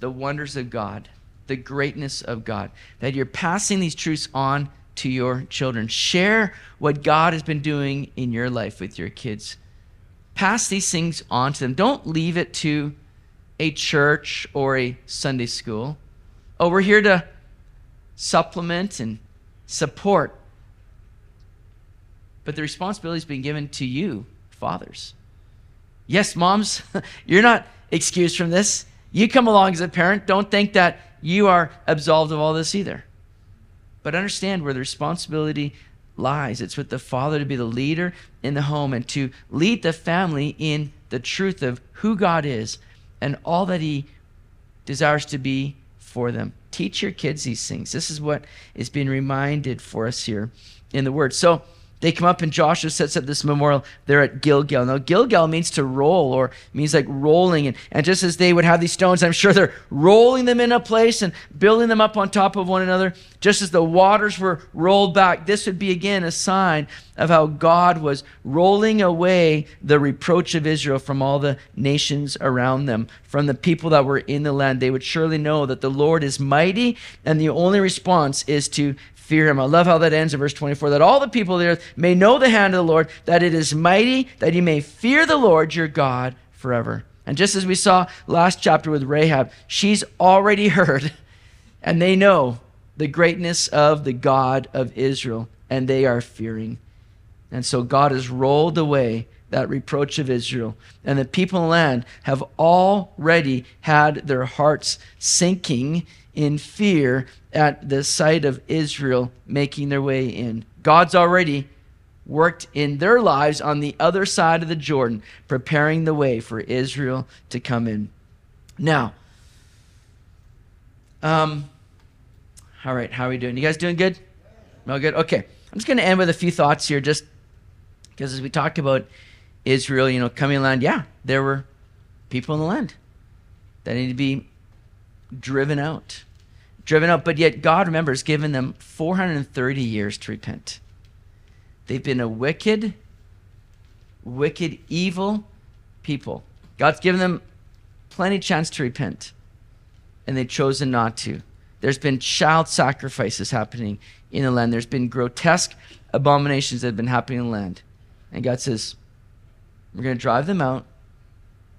the wonders of God, the greatness of God, that you're passing these truths on to your children. Share what God has been doing in your life with your kids pass these things on to them. Don't leave it to a church or a Sunday school. Oh, we're here to supplement and support. But the responsibility has been given to you, fathers. Yes, moms, you're not excused from this. You come along as a parent. Don't think that you are absolved of all this either. But understand where the responsibility lies. It's with the father to be the leader in the home and to lead the family in the truth of who God is and all that he desires to be for them. Teach your kids these things. This is what is being reminded for us here in the word. So, they come up and Joshua sets up this memorial there at Gilgal. Now, Gilgal means to roll or means like rolling. And, and just as they would have these stones, I'm sure they're rolling them in a place and building them up on top of one another. Just as the waters were rolled back, this would be again a sign of how God was rolling away the reproach of Israel from all the nations around them, from the people that were in the land. They would surely know that the Lord is mighty, and the only response is to fear him. I love how that ends in verse 24 that all the people of the earth may know the hand of the Lord, that it is mighty, that you may fear the Lord your God forever. And just as we saw last chapter with Rahab, she's already heard and they know the greatness of the God of Israel and they are fearing. And so God has rolled away that reproach of Israel. And the people the land have already had their hearts sinking in fear at the sight of Israel making their way in. God's already worked in their lives on the other side of the Jordan, preparing the way for Israel to come in. Now, um, all right, how are we doing? You guys doing good? No good? Okay. I'm just going to end with a few thoughts here, just because as we talked about Israel, you know, coming land, yeah, there were people in the land that need to be driven out. Driven out. But yet, God, remember, has given them 430 years to repent. They've been a wicked, wicked, evil people. God's given them plenty chance to repent, and they've chosen not to. There's been child sacrifices happening in the land. There's been grotesque abominations that have been happening in the land. And God says, We're going to drive them out,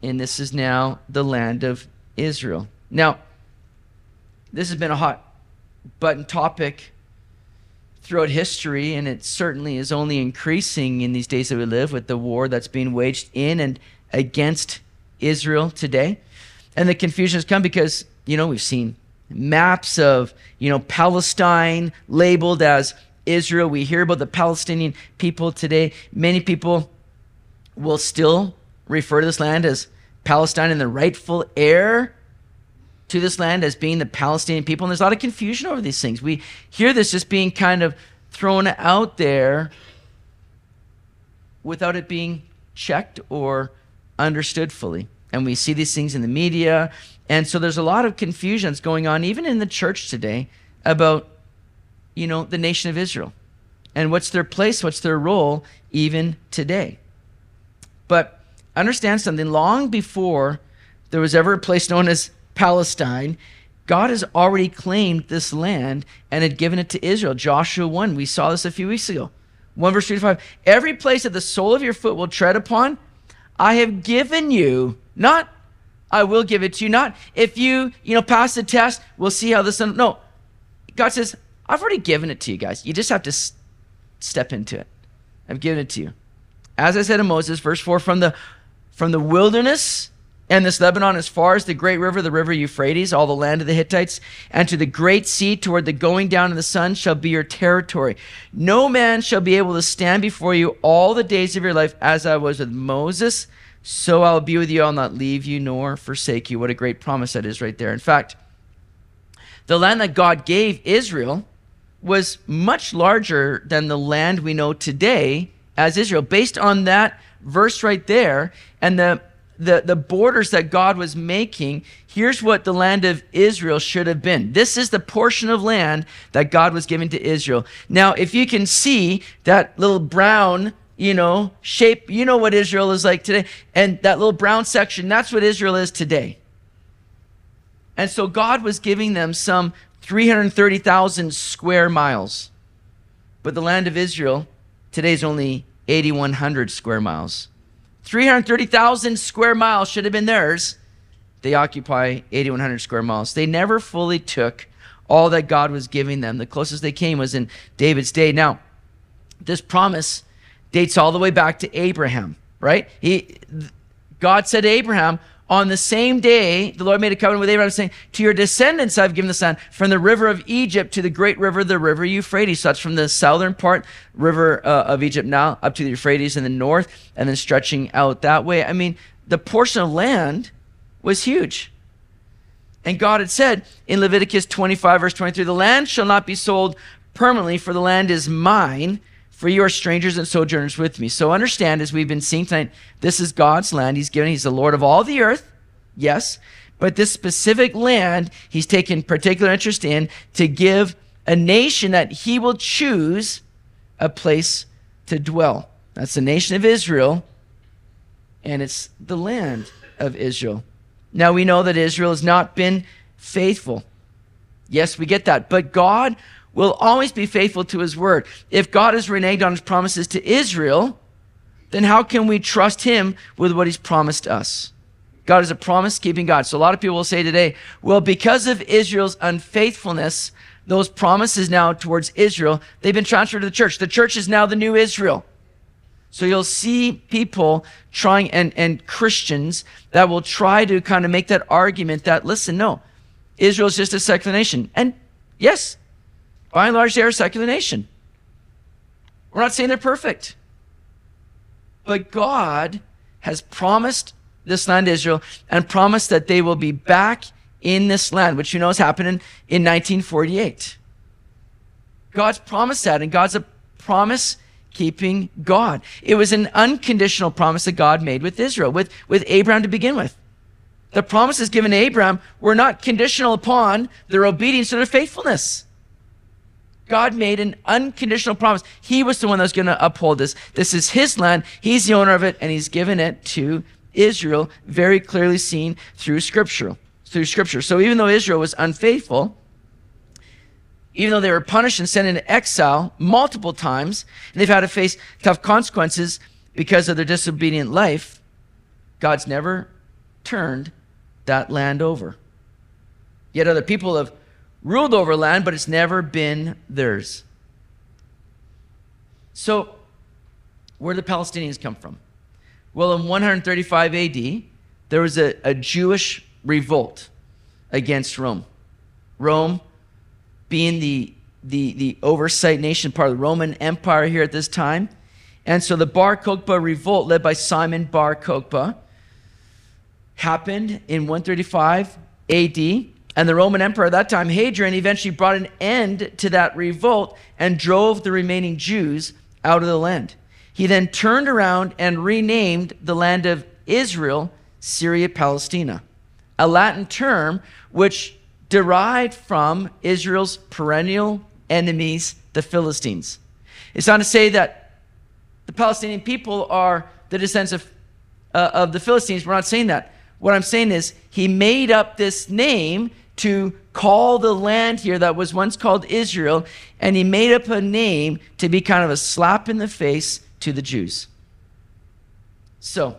and this is now the land of Israel. Now, this has been a hot button topic throughout history, and it certainly is only increasing in these days that we live with the war that's being waged in and against Israel today. And the confusion has come because, you know, we've seen maps of, you know, Palestine labeled as Israel. We hear about the Palestinian people today. Many people will still refer to this land as Palestine and the rightful heir to this land as being the Palestinian people. And there's a lot of confusion over these things. We hear this just being kind of thrown out there without it being checked or understood fully. And we see these things in the media. And so there's a lot of confusion that's going on, even in the church today, about, you know, the nation of Israel and what's their place, what's their role, even today. But understand something long before there was ever a place known as Palestine, God has already claimed this land and had given it to Israel. Joshua 1, we saw this a few weeks ago. 1 verse 3 to 5. Every place that the sole of your foot will tread upon, I have given you. Not, I will give it to you. Not, if you, you know, pass the test, we'll see how this. No. God says, I've already given it to you guys. You just have to s- step into it. I've given it to you. As I said to Moses, verse 4, from the from the wilderness and this Lebanon as far as the great river, the river Euphrates, all the land of the Hittites, and to the great sea toward the going down of the sun shall be your territory. No man shall be able to stand before you all the days of your life, as I was with Moses, so I'll be with you. I'll not leave you nor forsake you. What a great promise that is right there. In fact, the land that God gave Israel was much larger than the land we know today as Israel. Based on that verse right there and the the, the borders that God was making, here's what the land of Israel should have been. This is the portion of land that God was giving to Israel. Now, if you can see that little brown, you know, shape, you know what Israel is like today. And that little brown section, that's what Israel is today. And so God was giving them some 330,000 square miles. But the land of Israel today is only 8,100 square miles. 330,000 square miles should have been theirs. They occupy 8,100 square miles. They never fully took all that God was giving them. The closest they came was in David's day. Now, this promise dates all the way back to Abraham, right? He, God said to Abraham, on the same day, the Lord made a covenant with Abraham, saying, To your descendants I've given the land, from the river of Egypt to the great river, the river Euphrates. So that's from the southern part, river uh, of Egypt now, up to the Euphrates in the north, and then stretching out that way. I mean, the portion of land was huge. And God had said in Leviticus 25, verse 23, The land shall not be sold permanently, for the land is mine for you are strangers and sojourners with me. So understand, as we've been seeing tonight, this is God's land. He's given, He's the Lord of all the earth, yes, but this specific land He's taken particular interest in to give a nation that He will choose a place to dwell. That's the nation of Israel, and it's the land of Israel. Now we know that Israel has not been faithful. Yes, we get that. But God will always be faithful to his word. If God has reneged on his promises to Israel, then how can we trust him with what he's promised us? God is a promise keeping God. So a lot of people will say today, well, because of Israel's unfaithfulness, those promises now towards Israel, they've been transferred to the church. The church is now the new Israel. So you'll see people trying and, and Christians that will try to kind of make that argument that, listen, no, Israel is just a secular nation. And yes, by and large, they are a secular nation. We're not saying they're perfect. But God has promised this land, Israel, and promised that they will be back in this land, which you know is happening in, in 1948. God's promised that, and God's a promise keeping God. It was an unconditional promise that God made with Israel, with, with Abraham to begin with. The promises given to Abraham were not conditional upon their obedience and their faithfulness. God made an unconditional promise. He was the one that was going to uphold this. This is his land. He's the owner of it, and he's given it to Israel, very clearly seen through scripture. Through scripture. So even though Israel was unfaithful, even though they were punished and sent into exile multiple times, and they've had to face tough consequences because of their disobedient life, God's never turned that land over. Yet other people have ruled over land, but it's never been theirs. So, where did the Palestinians come from? Well, in 135 AD, there was a, a Jewish revolt against Rome. Rome being the, the, the oversight nation, part of the Roman Empire here at this time. And so the Bar Kokhba revolt, led by Simon Bar Kokhba, happened in 135 AD. And the Roman Emperor at that time, Hadrian, eventually brought an end to that revolt and drove the remaining Jews out of the land. He then turned around and renamed the land of Israel Syria Palestina, a Latin term which derived from Israel's perennial enemies, the Philistines. It's not to say that the Palestinian people are the descendants of, uh, of the Philistines. We're not saying that. What I'm saying is he made up this name to call the land here that was once called Israel, and he made up a name to be kind of a slap in the face to the Jews. So,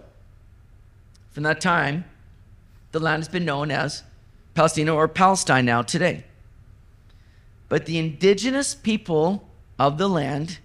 from that time, the land has been known as Palestina or Palestine now today. But the indigenous people of the land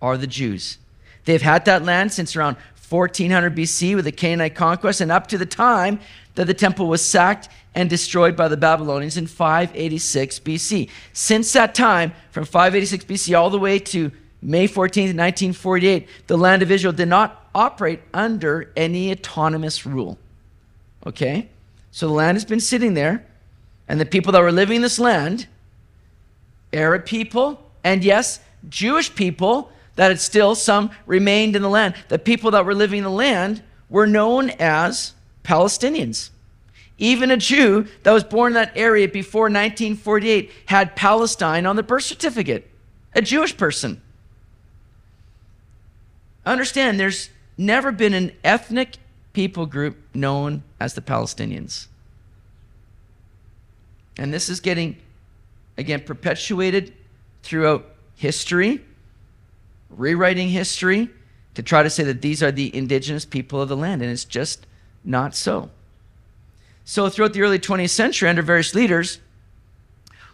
are the Jews. They've had that land since around 1400 BC with the Canaanite conquest and up to the time that the temple was sacked and destroyed by the Babylonians in 586 BC. Since that time, from 586 BC all the way to May 14, 1948, the land of Israel did not operate under any autonomous rule. Okay? So the land has been sitting there, and the people that were living in this land, Arab people, and yes, Jewish people, that had still some remained in the land. The people that were living in the land were known as Palestinians. Even a Jew that was born in that area before 1948 had Palestine on the birth certificate, a Jewish person. Understand, there's never been an ethnic people group known as the Palestinians. And this is getting, again, perpetuated throughout history rewriting history to try to say that these are the indigenous people of the land, and it's just not so. So, throughout the early 20th century, under various leaders,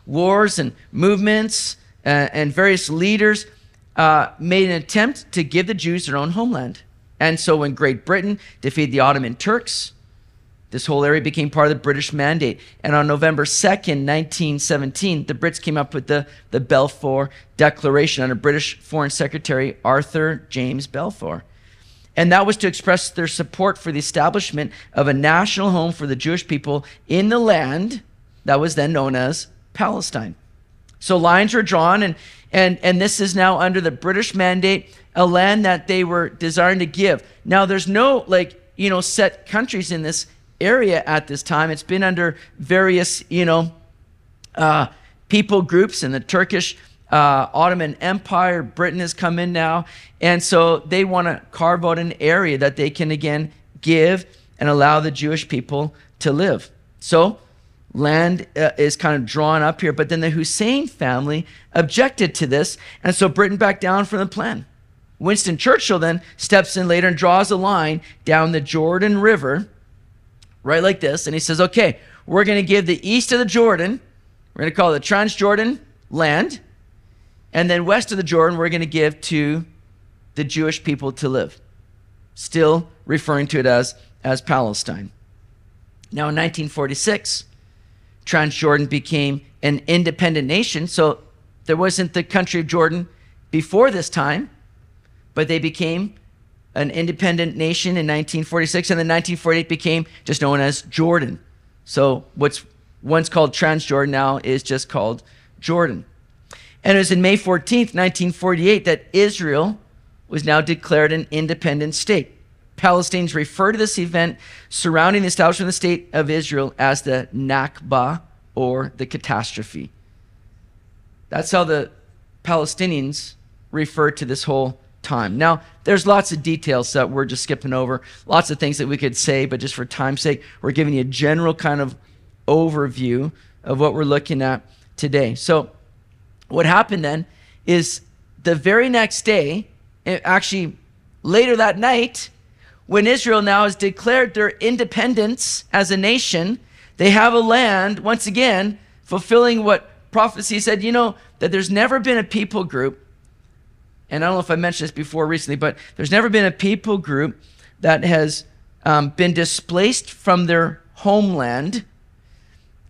wars and movements uh, and various leaders uh, made an attempt to give the Jews their own homeland. And so, when Great Britain defeated the Ottoman Turks, this whole area became part of the British Mandate. And on November 2nd, 1917, the Brits came up with the, the Balfour Declaration under British Foreign Secretary Arthur James Balfour. And that was to express their support for the establishment of a national home for the Jewish people in the land that was then known as Palestine. So lines were drawn, and, and, and this is now under the British mandate, a land that they were desiring to give. Now, there's no, like, you know, set countries in this area at this time. It's been under various, you know, uh, people groups in the Turkish uh, Ottoman Empire. Britain has come in now. And so they want to carve out an area that they can again give and allow the Jewish people to live. So land uh, is kind of drawn up here. But then the Hussein family objected to this. And so Britain backed down from the plan. Winston Churchill then steps in later and draws a line down the Jordan River right like this. And he says, okay, we're going to give the east of the Jordan, we're going to call it the Transjordan land. And then west of the Jordan, we're going to give to the Jewish people to live. Still referring to it as, as Palestine. Now, in 1946, Transjordan became an independent nation. So there wasn't the country of Jordan before this time, but they became an independent nation in 1946, and then 1948 became just known as Jordan. So what's once called Transjordan now is just called Jordan. And it was in May 14th, 1948, that Israel was now declared an independent state. Palestinians refer to this event surrounding the establishment of the state of Israel as the Nakba or the catastrophe. That's how the Palestinians refer to this whole time. Now, there's lots of details that we're just skipping over, lots of things that we could say, but just for time's sake, we're giving you a general kind of overview of what we're looking at today. So, what happened then is the very next day, eh, actually later that night, when Israel now has declared their independence as a nation, they have a land, once again, fulfilling what prophecy said, you know, that there's never been a people group and I don't know if I mentioned this before recently, but there's never been a people group that has um, been displaced from their homeland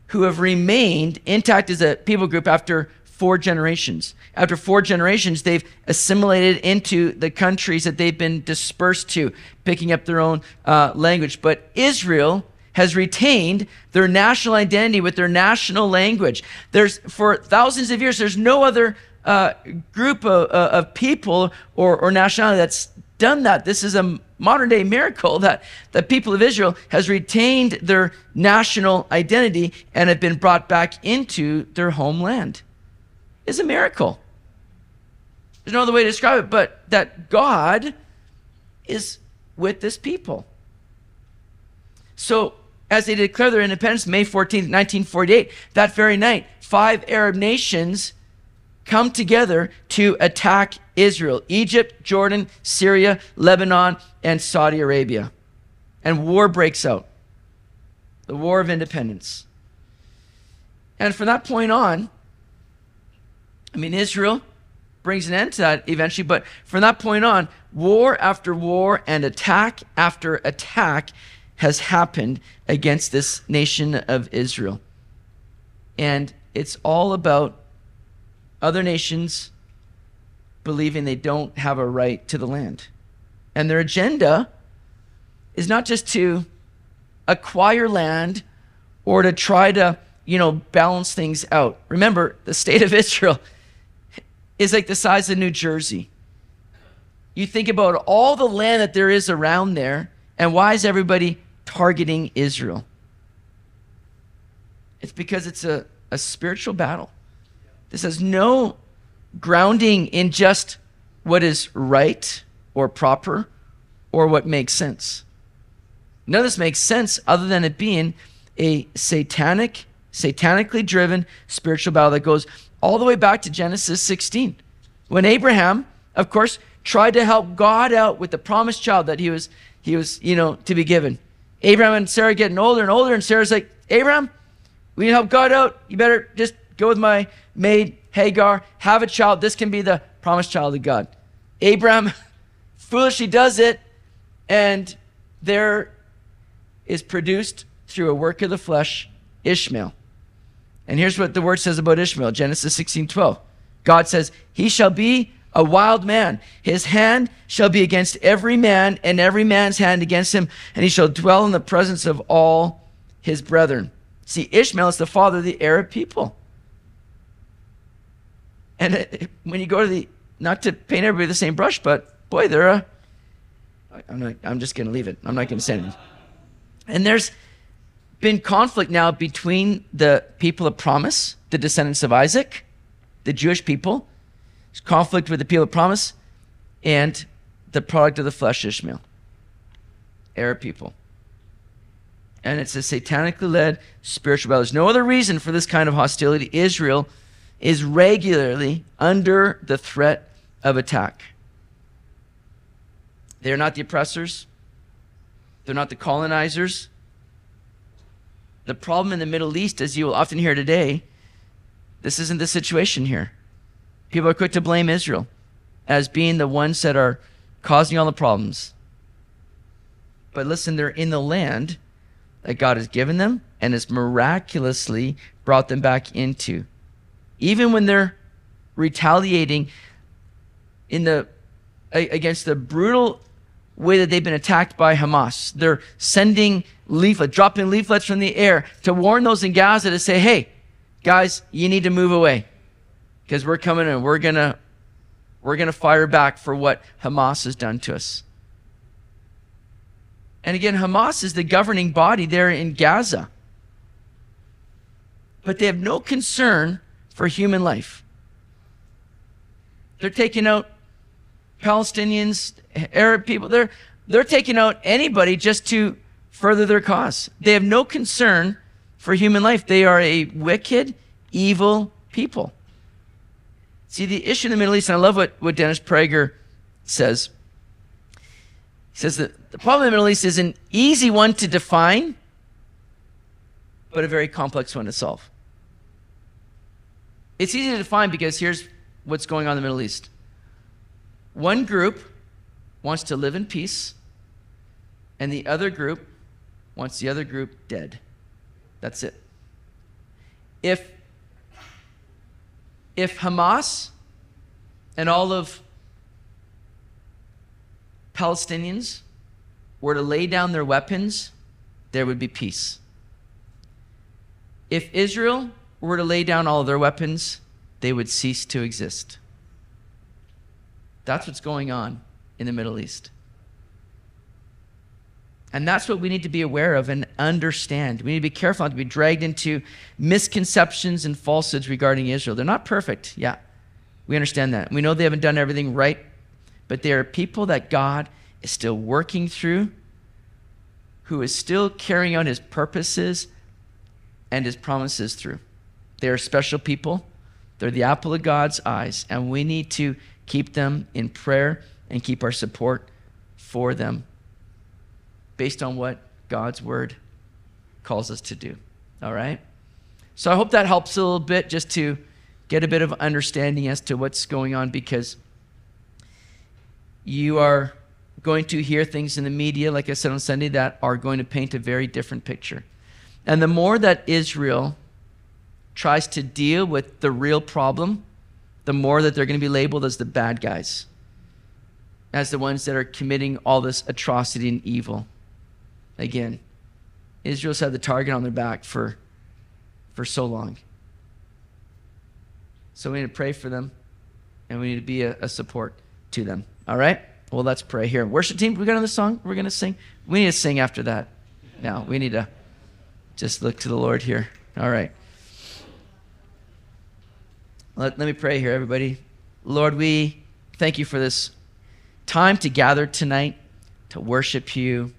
who have remained intact as a people group after four generations. After four generations, they've assimilated into the countries that they've been dispersed to, picking up their own uh, language. But Israel has retained their national identity with their national language. There's for thousands of years, there's no other uh, group of, of people or, or nationality that's done that. This is a modern day miracle that the people of Israel has retained their national identity and have been brought back into their homeland. It's a miracle. There's no other way to describe it, but that God is with this people. So, as they declare their independence, May 14th, 1948, that very night, five Arab nations come together to attack Israel Egypt, Jordan, Syria, Lebanon, and Saudi Arabia. And war breaks out the War of Independence. And from that point on, I mean, Israel brings an end to that eventually, but from that point on, war after war and attack after attack has happened against this nation of Israel. And it's all about other nations believing they don't have a right to the land. And their agenda is not just to acquire land or to try to, you know, balance things out. Remember, the state of Israel is like the size of New Jersey. You think about all the land that there is around there, and why is everybody targeting Israel? It's because it's a, a spiritual battle. This has no grounding in just what is right or proper or what makes sense. None of this makes sense other than it being a satanic, satanically driven spiritual battle that goes all the way back to Genesis 16. When Abraham, of course, tried to help God out with the promised child that he was, he was, you know, to be given. Abraham and Sarah getting older and older, and Sarah's like, Abraham, we need to help God out. You better just go with my maid Hagar, have a child. This can be the promised child of God. Abraham foolishly does it, and there is produced through a work of the flesh Ishmael. And here's what the word says about Ishmael Genesis 16 12. God says, He shall be a wild man. His hand shall be against every man, and every man's hand against him, and he shall dwell in the presence of all his brethren. See, Ishmael is the father of the Arab people. And it, when you go to the, not to paint everybody the same brush, but boy, they're a, I'm, not, I'm just going to leave it. I'm not going to say anything. And there's been conflict now between the people of promise, the descendants of Isaac, the Jewish people. There's conflict with the people of promise and the product of the flesh, Ishmael, Arab people. And it's a satanically led spiritual battle. There's no other reason for this kind of hostility. Israel is regularly under the threat of attack. They're not the oppressors, they're not the colonizers. The problem in the Middle East, as you will often hear today, this isn't the situation here. People are quick to blame Israel as being the ones that are causing all the problems. But listen, they're in the land that God has given them and has miraculously brought them back into even when they're retaliating in the against the brutal way that they've been attacked by Hamas. They're sending leaflets, dropping leaflets from the air to warn those in Gaza to say, "Hey, guys, you need to move away because we're coming and we're gonna we're gonna fire back for what Hamas has done to us." And again, Hamas is the governing body there in Gaza. But they have no concern for human life. They're taking out Palestinians, Arab people. They're, they're taking out anybody just to further their cause. They have no concern for human life. They are a wicked, evil people. See, the issue in the Middle East, and I love what, what Dennis Prager says. He says that the problem in the Middle East is an easy one to define, but a very complex one to solve. It's easy to define because here's what's going on in the Middle East. One group wants to live in peace, and the other group wants the other group dead. That's it. If if Hamas and all of Palestinians were to lay down their weapons, there would be peace. If Israel were to lay down all their weapons, they would cease to exist. That's what's going on in the Middle East. And that's what we need to be aware of and understand. We need to be careful not to be dragged into misconceptions and falsehoods regarding Israel. They're not perfect, yeah. We understand that. We know they haven't done everything right, but they are people that God is still working through, who is still carrying out his purposes and his promises through. They are special people. They're the apple of God's eyes, and we need to keep them in prayer and keep our support for them based on what God's word calls us to do. All right? So I hope that helps a little bit just to get a bit of understanding as to what's going on because you are going to hear things in the media, like I said on Sunday, that are going to paint a very different picture. And the more that Israel tries to deal with the real problem, the more that they're going to be labeled as the bad guys, as the ones that are committing all this atrocity and evil. Again, Israel's had the target on their back for, for so long. So we need to pray for them and we need to be a, a support to them. All right? Well, let's pray here. Worship team, we got another song we're going to sing? We need to sing after that. Now, we need to just look to the Lord here. All right. Let, let me pray here, everybody. Lord, we thank you for this time to gather tonight to worship you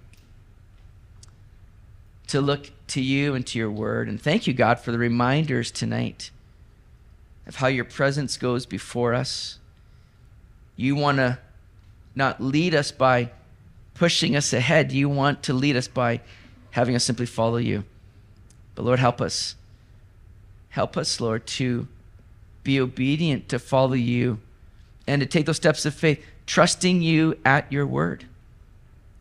to look to you and to your word. And thank you, God, for the reminders tonight of how your presence goes before us. You want to not lead us by pushing us ahead, you want to lead us by having us simply follow you. But Lord, help us. Help us, Lord, to be obedient to follow you and to take those steps of faith, trusting you at your word.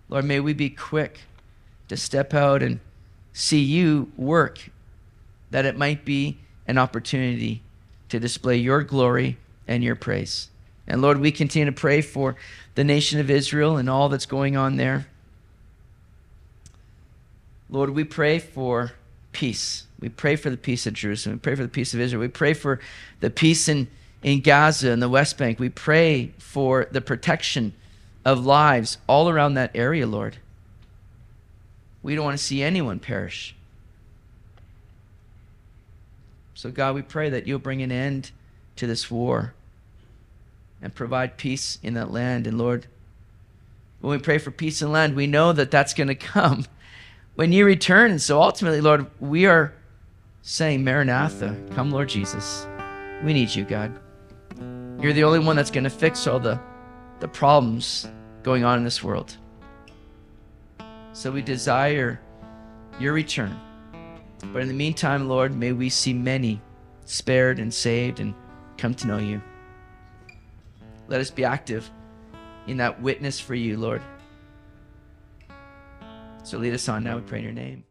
Lord, may we be quick to step out and see you work, that it might be an opportunity to display your glory and your praise. And Lord, we continue to pray for the nation of Israel and all that's going on there. Lord, we pray for peace. We pray for the peace of Jerusalem. We pray for the peace of Israel. We pray for the peace in, in Gaza and the West Bank. We pray for the protection of lives all around that area, Lord. We don't want to see anyone perish. So, God, we pray that you'll bring an end to this war and provide peace in that land. And Lord, when we pray for peace in land, we know that that's going to come when you return. And so ultimately, Lord, we are saying, Maranatha, come, Lord Jesus. We need you, God. You're the only one that's going to fix all the, the problems going on in this world. So we desire your return. But in the meantime, Lord, may we see many spared and saved and come to know you. Let us be active in that witness for you, Lord. So lead us on now, we pray in your name.